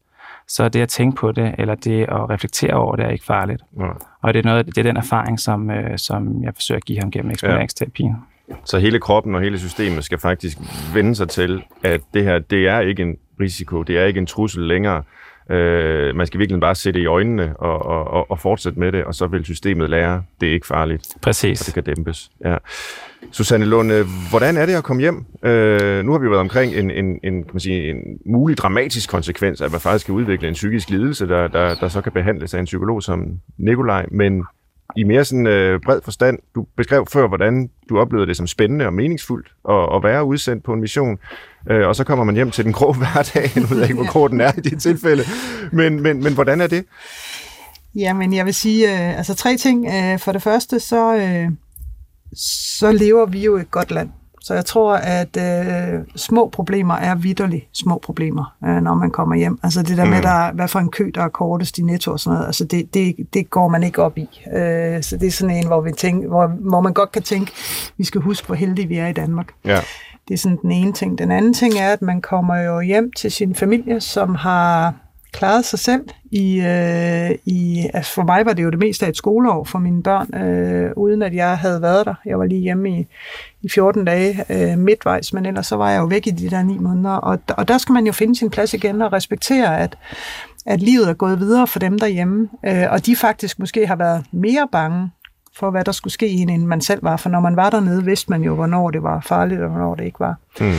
så det at tænke på det, eller det at reflektere over det, er ikke farligt. Mm. Og det er, noget, det er den erfaring, som, øh, som jeg forsøger at give ham gennem eksponeringsterapien. Ja. Så hele kroppen og hele systemet skal faktisk vende sig til, at det her, det er ikke en risiko, det er ikke en trussel længere. Øh, man skal virkelig bare sætte i øjnene og, og, og fortsætte med det, og så vil systemet lære, det er ikke farligt. Præcis. Og det kan dæmpes. Ja. Susanne Lund, øh, hvordan er det at komme hjem? Øh, nu har vi været omkring en, en, en, kan man sige, en mulig dramatisk konsekvens, at man faktisk kan udvikle en psykisk lidelse, der, der, der så kan behandles af en psykolog som Nikolaj, men i mere sådan øh, bred forstand. Du beskrev før, hvordan du oplevede det som spændende og meningsfuldt at, at være udsendt på en mission. Øh, og så kommer man hjem til den grå hverdag. Nu ved jeg ikke, hvor grå den er i dit tilfælde. Men, men, men hvordan er det? Jamen, jeg vil sige, øh, altså tre ting. Øh, for det første, så, øh, så lever vi jo i et godt land. Så jeg tror, at øh, små problemer er vidderligt små problemer, øh, når man kommer hjem. Altså det der mm. med, der, hvad for en kø, der er kortest i netto og sådan noget, altså det, det, det går man ikke op i. Øh, så det er sådan en, hvor, vi tænker, hvor, hvor man godt kan tænke, vi skal huske, hvor heldige vi er i Danmark. Ja. Det er sådan den ene ting. Den anden ting er, at man kommer jo hjem til sin familie, som har klaret sig selv. I, øh, i, altså for mig var det jo det meste af et skoleår for mine børn, øh, uden at jeg havde været der. Jeg var lige hjemme i, i 14 dage øh, midtvejs, men ellers så var jeg jo væk i de der ni måneder. Og, og der skal man jo finde sin plads igen og respektere, at, at livet er gået videre for dem derhjemme. Øh, og de faktisk måske har været mere bange for, hvad der skulle ske, end man selv var. For når man var dernede, vidste man jo, hvornår det var farligt, og hvornår det ikke var. Mm.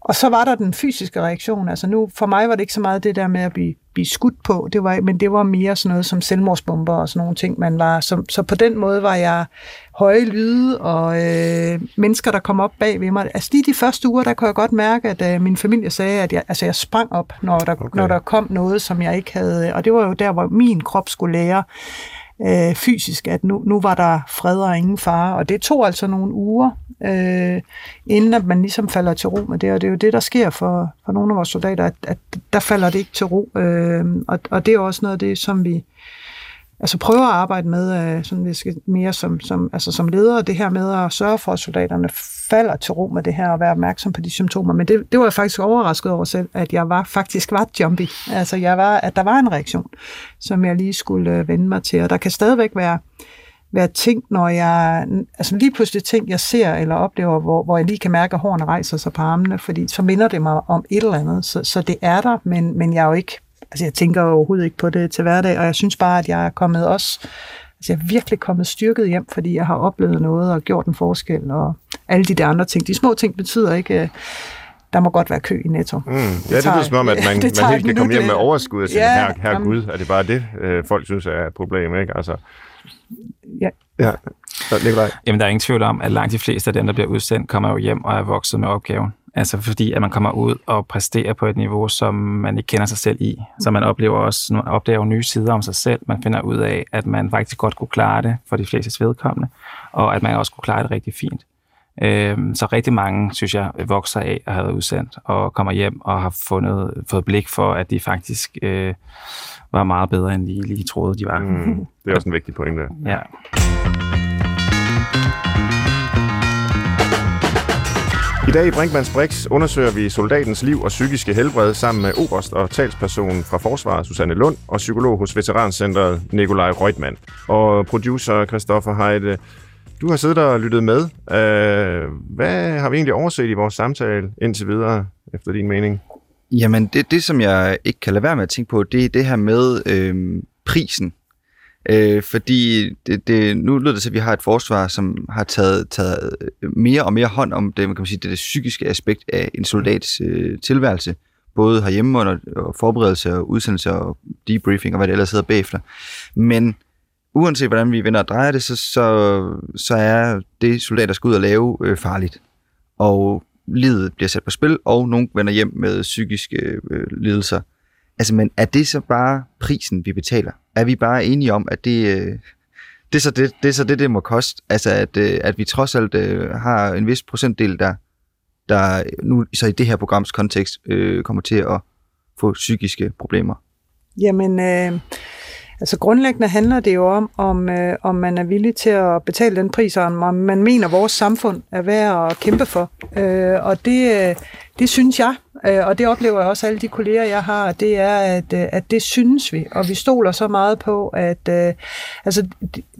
Og så var der den fysiske reaktion. Altså nu, for mig var det ikke så meget det der med at blive, blive skudt på, det var, men det var mere sådan noget som selvmordsbomber og sådan nogle ting, man var. Så, så på den måde var jeg høje lyde og øh, mennesker, der kom op bag ved mig. Altså lige de første uger, der kunne jeg godt mærke, at øh, min familie sagde, at jeg, altså, jeg sprang op, når der, okay. når der kom noget, som jeg ikke havde. Og det var jo der, hvor min krop skulle lære, øh, fysisk, at nu, nu var der fred og ingen fare. Og det tog altså nogle uger, øh, inden at man ligesom falder til ro med det. Og det er jo det, der sker for, for nogle af vores soldater, at, at der falder det ikke til ro. Øh, og, og det er også noget af det, som vi altså prøver at arbejde med, øh, sådan vi skal mere som, som, altså som leder, det her med at sørge for, at soldaterne falder til ro med det her og være opmærksom på de symptomer. Men det, det var jeg faktisk overrasket over selv, at jeg var faktisk var jumpy. Altså jeg var, at der var en reaktion, som jeg lige skulle øh, vende mig til. Og der kan stadigvæk være, være ting, når jeg, altså lige pludselig ting, jeg ser eller oplever, hvor, hvor jeg lige kan mærke, at hårene rejser sig på armene, fordi så minder det mig om et eller andet. Så, så det er der, men, men jeg er jo ikke altså jeg tænker overhovedet ikke på det til hverdag, og jeg synes bare, at jeg er kommet også, altså jeg er virkelig kommet styrket hjem, fordi jeg har oplevet noget og gjort en forskel, og alle de der andre ting. De små ting betyder ikke, øh, der må godt være kø i Netto. Mm. Ja, det, det lyder som om, at man, man helt kan komme hjem med overskud og sige, ja, her, her Gud, er det bare det, øh, folk synes er et problem, ikke? Altså, ja. ja. Så, Jamen, der er ingen tvivl om, at langt de fleste af dem, der bliver udsendt, kommer jo hjem og er vokset med opgaven. Altså fordi, at man kommer ud og præsterer på et niveau, som man ikke kender sig selv i. Så man oplever også man opdager nye sider om sig selv. Man finder ud af, at man faktisk godt kunne klare det for de fleste vedkommende, og at man også kunne klare det rigtig fint. Øhm, så rigtig mange, synes jeg, vokser af at have været udsendt og kommer hjem og har fundet, fået blik for, at de faktisk øh, var meget bedre, end de lige troede, de var. Mm, det er også en vigtig pointe. Ja. I dag i Brinkmanns Brix undersøger vi soldatens liv og psykiske helbred sammen med oberst og talsperson fra Forsvaret, Susanne Lund, og psykolog hos Veterancentret, Nikolaj Reutmann. Og producer Christoffer Heide, du har siddet og lyttet med. Øh, hvad har vi egentlig overset i vores samtale indtil videre, efter din mening? Jamen, det, det som jeg ikke kan lade være med at tænke på, det er det her med øh, prisen Øh, fordi det, det, nu lyder det til, at vi har et forsvar, som har taget, taget mere og mere hånd om det, man kan sige, det, det psykiske aspekt af en soldats øh, tilværelse, både herhjemme under og forberedelse og udsendelse og debriefing og hvad det ellers hedder bagefter. Men uanset hvordan vi vender og drejer det, så, så, så er det soldater skal ud og lave øh, farligt. Og livet bliver sat på spil, og nogen vender hjem med psykiske øh, lidelser. Altså, men er det så bare prisen, vi betaler? Er vi bare enige om, at det, øh, det, er, så det, det er så det, det må koste? Altså, at, øh, at vi trods alt øh, har en vis procentdel, der, der nu så i det her programs kontekst øh, kommer til at få psykiske problemer? Jamen, øh, altså grundlæggende handler det jo om, om, øh, om man er villig til at betale den pris, og om man mener, at vores samfund er værd at kæmpe for. Øh, og det, øh, det synes jeg. Øh, og det oplever jeg også alle de kolleger, jeg har, det er, at, øh, at det synes vi, og vi stoler så meget på, at øh, altså,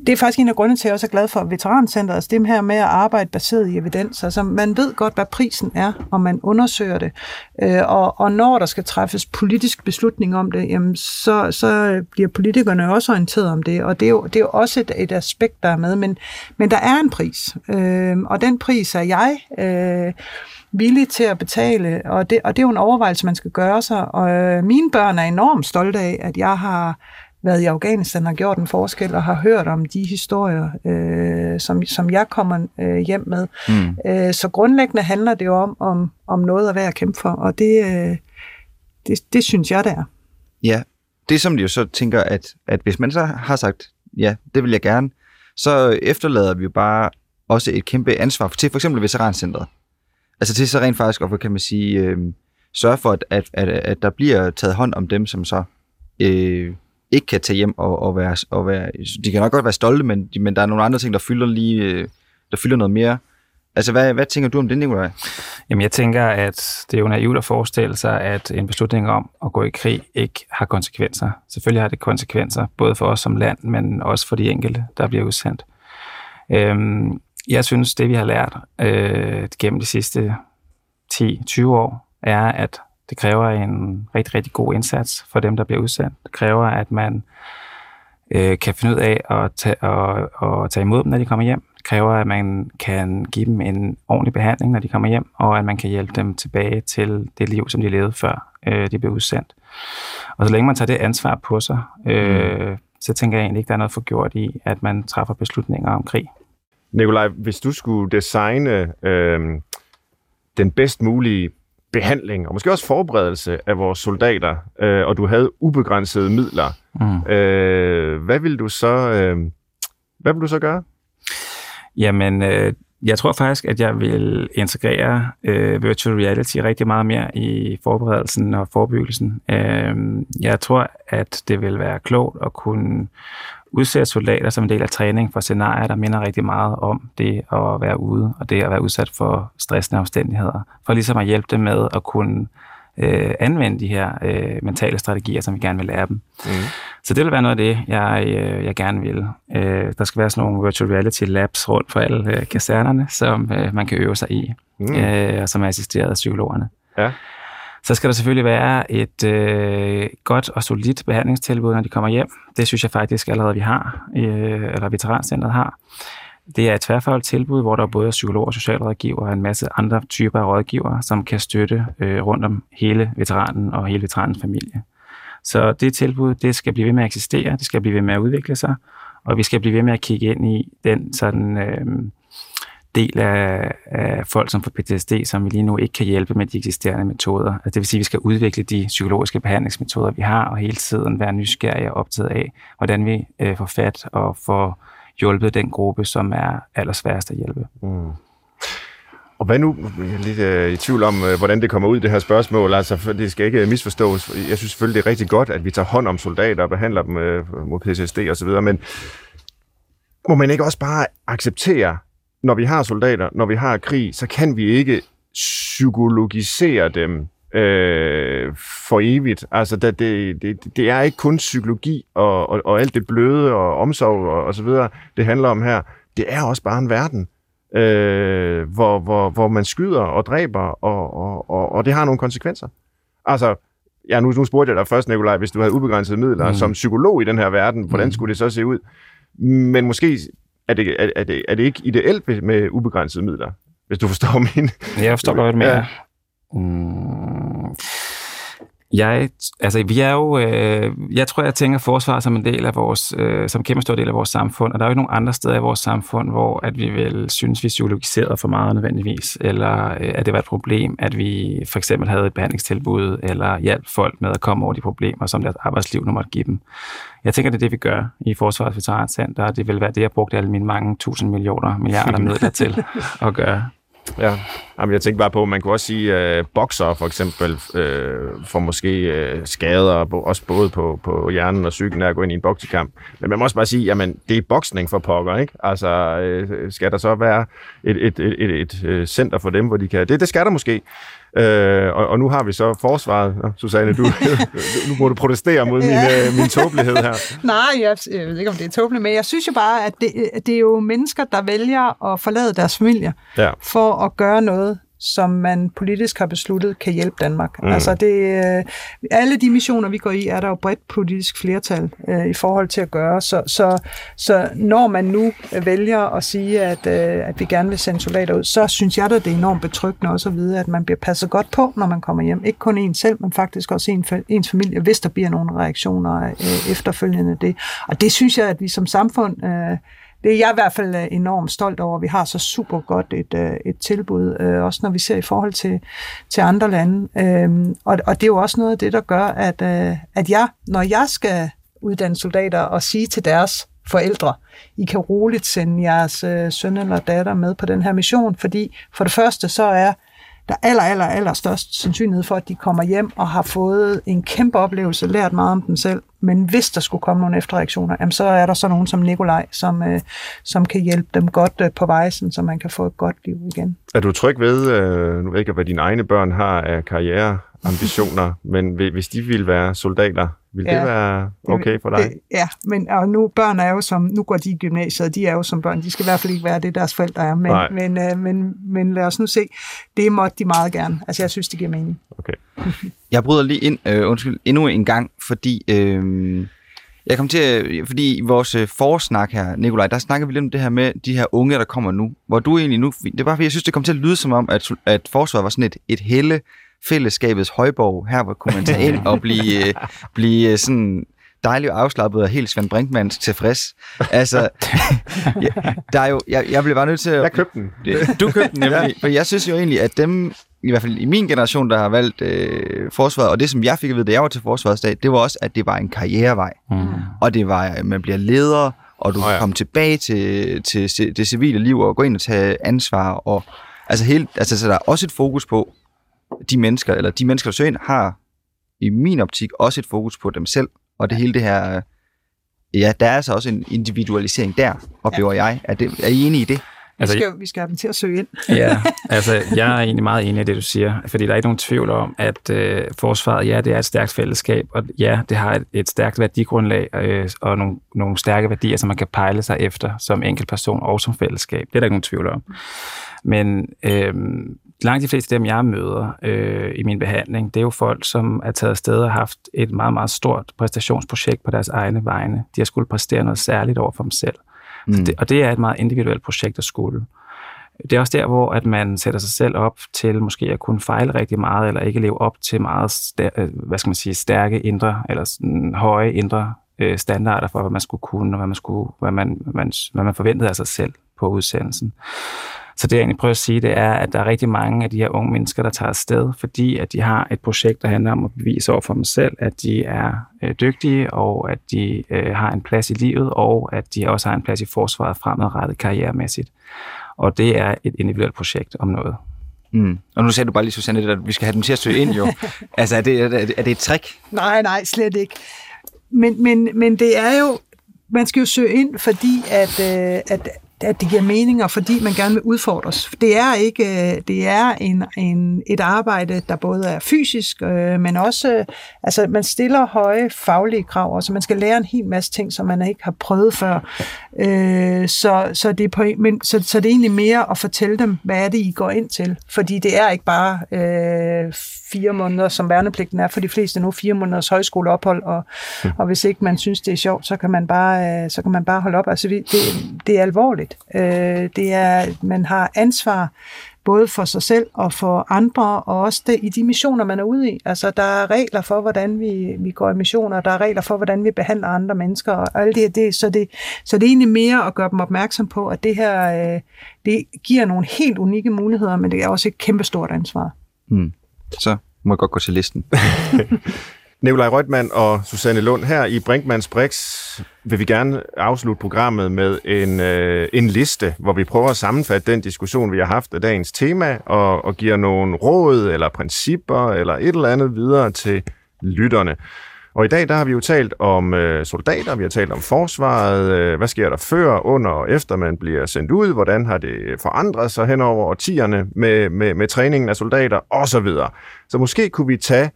det er faktisk en af grundene til, at jeg også er glad for veterancenteret, altså det her med at arbejde baseret i evidens. Altså man ved godt, hvad prisen er, og man undersøger det. Øh, og, og når der skal træffes politisk beslutning om det, jamen, så, så bliver politikerne også orienteret om det, og det er jo, det er jo også et, et aspekt, der er med, men, men der er en pris, øh, og den pris er jeg villig til at betale, og det, og det er jo en overvejelse, man skal gøre sig. Og øh, mine børn er enormt stolte af, at jeg har været i Afghanistan og gjort en forskel, og har hørt om de historier, øh, som, som jeg kommer øh, hjem med. Mm. Øh, så grundlæggende handler det jo om, om, om noget at være at kæmpe for, og det, øh, det, det synes jeg, det er. Ja, det som de jo så tænker, at, at hvis man så har sagt, ja, det vil jeg gerne, så efterlader vi jo bare også et kæmpe ansvar til for eksempel veterancentret. Altså til så rent faktisk, og kan man sige, øh, sørge for, at, at, at, at der bliver taget hånd om dem, som så øh, ikke kan tage hjem og, og, være, og være... De kan nok godt være stolte, men, men der er nogle andre ting, der fylder lige... Øh, der fylder noget mere. Altså, hvad, hvad tænker du om det, Nicolaj? Jamen, jeg tænker, at det er jo naivt at forestille sig, at en beslutning om at gå i krig ikke har konsekvenser. Selvfølgelig har det konsekvenser, både for os som land, men også for de enkelte, der bliver udsendt. Øhm, jeg synes, det vi har lært øh, gennem de sidste 10-20 år, er, at det kræver en rigtig, rigtig god indsats for dem, der bliver udsendt. Det kræver, at man øh, kan finde ud af at tage, og, og tage imod dem, når de kommer hjem. Det kræver, at man kan give dem en ordentlig behandling, når de kommer hjem, og at man kan hjælpe dem tilbage til det liv, som de levede før øh, de blev udsendt. Og så længe man tager det ansvar på sig, øh, mm. så tænker jeg egentlig ikke, der er noget for gjort i, at man træffer beslutninger om krig. Nikolaj, hvis du skulle designe øh, den bedst mulige behandling og måske også forberedelse af vores soldater, øh, og du havde ubegrænsede midler, mm. øh, hvad vil du så øh, hvad vil du så gøre? Jamen, øh, jeg tror faktisk, at jeg vil integrere øh, virtual reality rigtig meget mere i forberedelsen og forebyggelsen. Øh, jeg tror, at det vil være klogt at kunne udsætte soldater som en del af træning for scenarier, der minder rigtig meget om det at være ude, og det at være udsat for stressende omstændigheder, for ligesom at hjælpe dem med at kunne øh, anvende de her øh, mentale strategier, som vi gerne vil lære dem. Mm. Så det vil være noget af det, jeg, øh, jeg gerne vil. Øh, der skal være sådan nogle virtual reality labs rundt for alle øh, kasernerne, som øh, man kan øve sig i, mm. øh, og som er assisteret af psykologerne. Ja. Så skal der selvfølgelig være et øh, godt og solidt behandlingstilbud, når de kommer hjem. Det synes jeg faktisk allerede, vi har, øh, eller Veterancentret har. Det er et tværfagligt tilbud, hvor der er både psykologer og socialrådgiver og en masse andre typer af rådgivere, som kan støtte øh, rundt om hele veteranen og hele veteranens familie. Så det tilbud, det skal blive ved med at eksistere, det skal blive ved med at udvikle sig, og vi skal blive ved med at kigge ind i den sådan øh, del af, af folk, som får PTSD, som vi lige nu ikke kan hjælpe med de eksisterende metoder. Altså det vil sige, at vi skal udvikle de psykologiske behandlingsmetoder, vi har, og hele tiden være nysgerrige og optaget af, hvordan vi øh, får fat og får hjulpet den gruppe, som er allersværest at hjælpe. Mm. Og hvad nu? Jeg er lidt øh, i tvivl om, øh, hvordan det kommer ud, det her spørgsmål. Altså, for det skal ikke misforstås. Jeg synes selvfølgelig, det er rigtig godt, at vi tager hånd om soldater og behandler dem øh, mod PTSD osv., men må man ikke også bare acceptere, når vi har soldater, når vi har krig, så kan vi ikke psykologisere dem øh, for evigt. Altså, det, det, det, det er ikke kun psykologi og, og, og alt det bløde og omsorg og, og så videre, det handler om her. Det er også bare en verden, øh, hvor, hvor, hvor man skyder og dræber, og, og, og, og det har nogle konsekvenser. Altså, ja, nu, nu spurgte jeg dig først, Nikolaj, hvis du havde ubegrænsede midler mm. som psykolog i den her verden, hvordan mm. skulle det så se ud? Men måske er det, er, er det, er det ikke ideelt med ubegrænsede midler, hvis du forstår min... Jeg forstår godt, hvad du mener. Mm. Jeg, altså, vi er jo, øh, jeg tror, jeg tænker forsvar som en del af vores, øh, som kæmpe stor del af vores samfund, og der er jo ikke nogen andre steder i vores samfund, hvor at vi vil synes, vi psykologiserede for meget nødvendigvis, eller øh, at det var et problem, at vi for eksempel havde et behandlingstilbud, eller hjalp folk med at komme over de problemer, som deres arbejdsliv nu måtte give dem. Jeg tænker, det er det, vi gør i Forsvarets Veterancenter, og det vil være det, jeg brugte alle mine mange tusind millioner, milliarder midler til at gøre. Ja, Jamen, jeg tænkte bare på, man kunne også sige, øh, at bokser for eksempel øh, får måske øh, skader, også både på, på hjernen og psyken af at gå ind i en boksekamp. Men man må også bare sige, jamen det er boksning for pokker, ikke? Altså, øh, skal der så være et, et, et, et, et øh, center for dem, hvor de kan... Det, det skal der måske. Øh, og, og nu har vi så forsvaret. Nå, Susanne, du, nu må du protestere mod min, øh, min tåbelighed her. Nej, jeg, jeg ved ikke, om det er tåbeligt, men jeg synes jo bare, at det, det er jo mennesker, der vælger at forlade deres familie ja. for at gøre noget som man politisk har besluttet kan hjælpe Danmark. Mm. Altså det, øh, alle de missioner, vi går i, er der jo bredt politisk flertal øh, i forhold til at gøre. Så, så, så når man nu vælger at sige, at, øh, at vi gerne vil sende soldater ud, så synes jeg da, det er enormt betryggende også at vide, at man bliver passet godt på, når man kommer hjem. Ikke kun en selv, men faktisk også en, ens familie, hvis der bliver nogle reaktioner øh, efterfølgende det. Og det synes jeg, at vi som samfund... Øh, det er jeg i hvert fald øh, enormt stolt over. Vi har så super godt et, øh, et tilbud, øh, også når vi ser i forhold til, til andre lande. Øh, og, og det er jo også noget af det, der gør, at, øh, at jeg, når jeg skal uddanne soldater og sige til deres forældre, I kan roligt sende jeres søn eller datter med på den her mission, fordi for det første så er der aller, aller, aller størst sandsynlighed for, at de kommer hjem og har fået en kæmpe oplevelse, lært meget om dem selv. Men hvis der skulle komme nogle efterreaktioner, jamen, så er der så nogen som Nikolaj, som, øh, som kan hjælpe dem godt øh, på vejsen, så man kan få et godt liv igen. Er du tryg ved, øh, nu ved ikke, hvad dine egne børn har af karriereambitioner, men hvis de ville være soldater, vil ja, det være okay for dig? Det, ja, men og nu børn er jo som, nu går de i gymnasiet, de er jo som børn, de skal i hvert fald ikke være det, deres forældre er, men, men, øh, men, men lad os nu se, det måtte de meget gerne. Altså jeg synes, det giver mening. Okay. jeg bryder lige ind, øh, undskyld, endnu en gang, fordi øh, jeg kom til, fordi i vores øh, forsnak her, Nikolaj, der snakker vi lidt om det her med de her unge, der kommer nu, hvor du egentlig nu, det er bare fordi, jeg synes, det kom til at lyde som om, at, at forsvaret var sådan et, et helle fællesskabets højborg. Her hvor kunne man tage ind og blive, øh, blive øh, sådan dejligt afslappet og helt Svend Brinkmanns tilfreds. Altså, ja, der er jo, jeg, jeg blev bare nødt til at... Jeg købte den. Du købte den nemlig. For jeg synes jo egentlig, at dem, i hvert fald i min generation, der har valgt øh, forsvaret, og det som jeg fik at vide, da jeg var til forsvarsdag, det var også, at det var en karrierevej. Mm. Og det var, at man bliver leder, og du oh, ja. kommer tilbage til, til det civile liv og gå ind og tage ansvar. Og, altså, helt, altså, så der er også et fokus på, de mennesker, eller de mennesker, der søger ind, har i min optik også et fokus på dem selv, og det hele det her, ja, der er altså også en individualisering der, oplever ja. jeg. Er, det, er I enige i det? Altså, vi, skal, vi skal have dem til at søge ind. ja, altså jeg er egentlig meget enig i det, du siger, fordi der er ikke nogen tvivl om, at øh, forsvaret, ja, det er et stærkt fællesskab, og ja, det har et, et stærkt værdigrundlag øh, og nogle, nogle stærke værdier, som man kan pejle sig efter som enkeltperson og som fællesskab. Det er der ikke nogen tvivl om. Men øh, langt de fleste af dem, jeg møder øh, i min behandling, det er jo folk, som er taget afsted og har haft et meget, meget stort præstationsprojekt på deres egne vegne. De har skulle præstere noget særligt over for dem selv. Mm. Det, og det er et meget individuelt projekt at skulle. Det er også der, hvor at man sætter sig selv op til måske at kunne fejle rigtig meget, eller ikke leve op til meget stær- øh, hvad skal man sige, stærke indre, eller sådan høje indre øh, standarder for, hvad man skulle kunne, og hvad man, skulle, hvad man, man, hvad man forventede af sig selv på udsendelsen. Så det jeg egentlig prøver at sige, det er, at der er rigtig mange af de her unge mennesker, der tager afsted, fordi at de har et projekt, der handler om at bevise over for dem selv, at de er øh, dygtige, og at de øh, har en plads i livet, og at de også har en plads i forsvaret fremadrettet karrieremæssigt. Og det er et individuelt projekt om noget. Mm. Og nu sagde du bare lige, Susanne, at vi skal have dem til at søge ind jo. altså, er det, er, det, er det et trick? Nej, nej, slet ikke. Men, men, men det er jo, man skal jo søge ind, fordi at, øh, at at det giver mening, og fordi man gerne vil udfordres. Det er ikke, øh, det er en, en, et arbejde, der både er fysisk, øh, men også, øh, altså man stiller høje faglige krav, så man skal lære en hel masse ting, som man ikke har prøvet før. Øh, så, så, det er på, men, så, så det er egentlig mere at fortælle dem, hvad er det, I går ind til. Fordi det er ikke bare øh, fire måneder, som værnepligten er for de fleste nu, fire måneders højskoleophold, og, mm. og hvis ikke man synes, det er sjovt, så kan man bare, øh, så kan man bare holde op. Altså det, det er alvorligt. Øh, det er, man har ansvar både for sig selv og for andre, og også det, i de missioner, man er ude i. Altså, der er regler for, hvordan vi, vi går i missioner, der er regler for, hvordan vi behandler andre mennesker, og alt det, det, så, det, så det er egentlig mere at gøre dem opmærksom på, at det her, øh, det giver nogle helt unikke muligheder, men det er også et kæmpestort ansvar. Mm. Så må jeg godt gå til listen. Nikolaj Rødman og Susanne Lund her i Brinkmanns Brix vil vi gerne afslutte programmet med en, øh, en liste, hvor vi prøver at sammenfatte den diskussion, vi har haft af dagens tema, og, og giver nogle råd eller principper eller et eller andet videre til lytterne. Og i dag der har vi jo talt om øh, soldater, vi har talt om forsvaret, øh, hvad sker der før, under og efter man bliver sendt ud, hvordan har det forandret sig hen over årtierne med, med, med træningen af soldater osv. Så, så måske kunne vi tage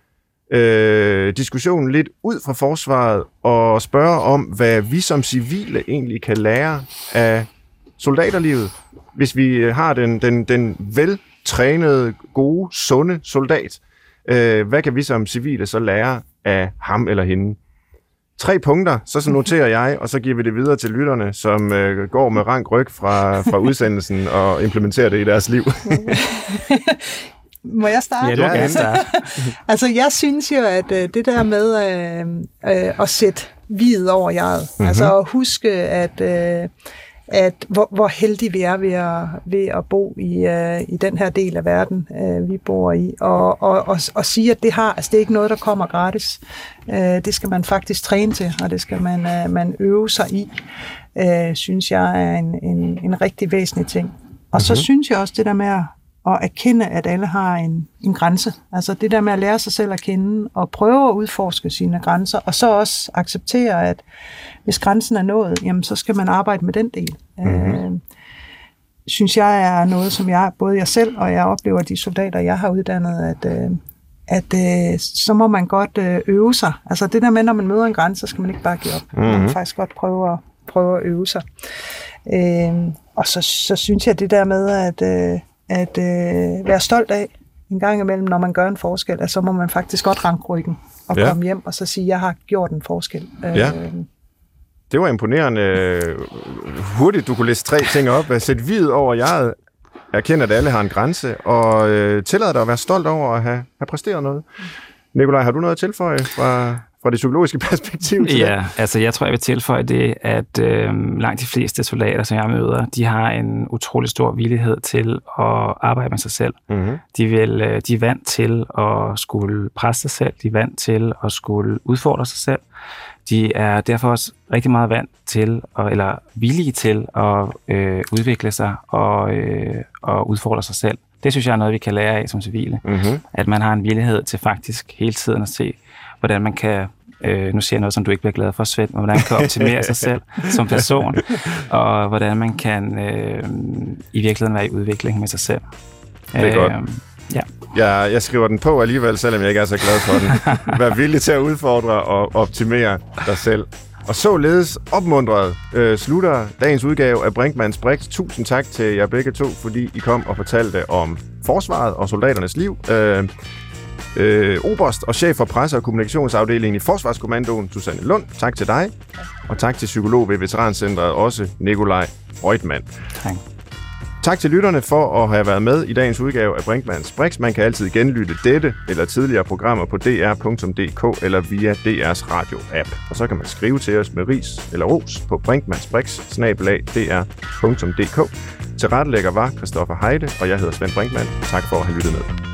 øh, diskussionen lidt ud fra forsvaret og spørge om, hvad vi som civile egentlig kan lære af soldaterlivet, hvis vi øh, har den, den, den veltrænede, gode, sunde soldat. Øh, hvad kan vi som civile så lære af ham eller hende? Tre punkter, så, så noterer jeg, og så giver vi det videre til lytterne, som øh, går med rank ryg fra, fra udsendelsen og implementerer det i deres liv. Må jeg starte? Ja, du kan starte. altså, jeg synes jo, at øh, det der med øh, øh, at sætte vid over jeget, mm-hmm. altså at huske, at, øh, at hvor, hvor heldige vi er ved at, ved at bo i, øh, i den her del af verden, øh, vi bor i, og, og, og, og sige, at det har, altså det er ikke noget, der kommer gratis. Øh, det skal man faktisk træne til, og det skal man, øh, man øve sig i, øh, synes jeg er en, en, en rigtig væsentlig ting. Og mm-hmm. så synes jeg også det der med at og erkende, at alle har en, en grænse. Altså det der med at lære sig selv at kende og prøve at udforske sine grænser, og så også acceptere, at hvis grænsen er nået, jamen så skal man arbejde med den del. Mm-hmm. Øh, synes jeg er noget, som jeg, både jeg selv og jeg oplever de soldater, jeg har uddannet, at, øh, at øh, så må man godt øh, øve sig. Altså det der med, når man møder en grænse, så skal man ikke bare give op. Mm-hmm. Man kan mhm. faktisk godt prøve at, prøve at øve sig. Øh, og så, så synes jeg det der med, at øh, at øh, være stolt af en gang imellem, når man gør en forskel, at så må man faktisk godt ranke ryggen og ja. komme hjem og så sige, jeg har gjort en forskel. Ja. Øh, det var imponerende hurtigt, du kunne læse tre ting op. Sæt vid over jeget, erkende, at alle har en grænse, og øh, tillade dig at være stolt over at have, have præsteret noget. Nikolaj, har du noget at tilføje fra, fra det psykologiske perspektiv til Ja, det? altså jeg tror, jeg vil tilføje det, at øh, langt de fleste soldater, som jeg møder, de har en utrolig stor villighed til at arbejde med sig selv. Mm-hmm. De, vil, øh, de er vant til at skulle presse sig selv, de er vant til at skulle udfordre sig selv. De er derfor også rigtig meget vant til, at, eller villige til at øh, udvikle sig og, øh, og udfordre sig selv. Det synes jeg er noget, vi kan lære af som civile. Mm-hmm. At man har en villighed til faktisk hele tiden at se, hvordan man kan, øh, nu siger jeg noget, som du ikke bliver glad for, Svend, men hvordan man kan optimere sig selv som person, og hvordan man kan øh, i virkeligheden være i udvikling med sig selv. Det er godt. Øh, ja. Jeg, jeg skriver den på alligevel, selvom jeg ikke er så glad for den. Vær villig til at udfordre og optimere dig selv. Og således opmuntret øh, slutter dagens udgave af Brinkmanns Brix. Tusind tak til jer begge to, fordi I kom og fortalte om forsvaret og soldaternes liv. Øh, øh, Oberst og chef for presse- og kommunikationsafdelingen i Forsvarskommandoen, Susanne Lund. Tak til dig. Og tak til psykolog ved Veterancentret, også Nikolaj Reutemann. Tak. Tak til lytterne for at have været med i dagens udgave af Brinkmanns Brix. Man kan altid genlytte dette eller tidligere programmer på dr.dk eller via DR's radio-app. Og så kan man skrive til os med ris eller ros på brinkmannsbrix.dr.dk. Til rettelægger var Christoffer Heide, og jeg hedder Svend Brinkmann. Tak for at have lyttet med.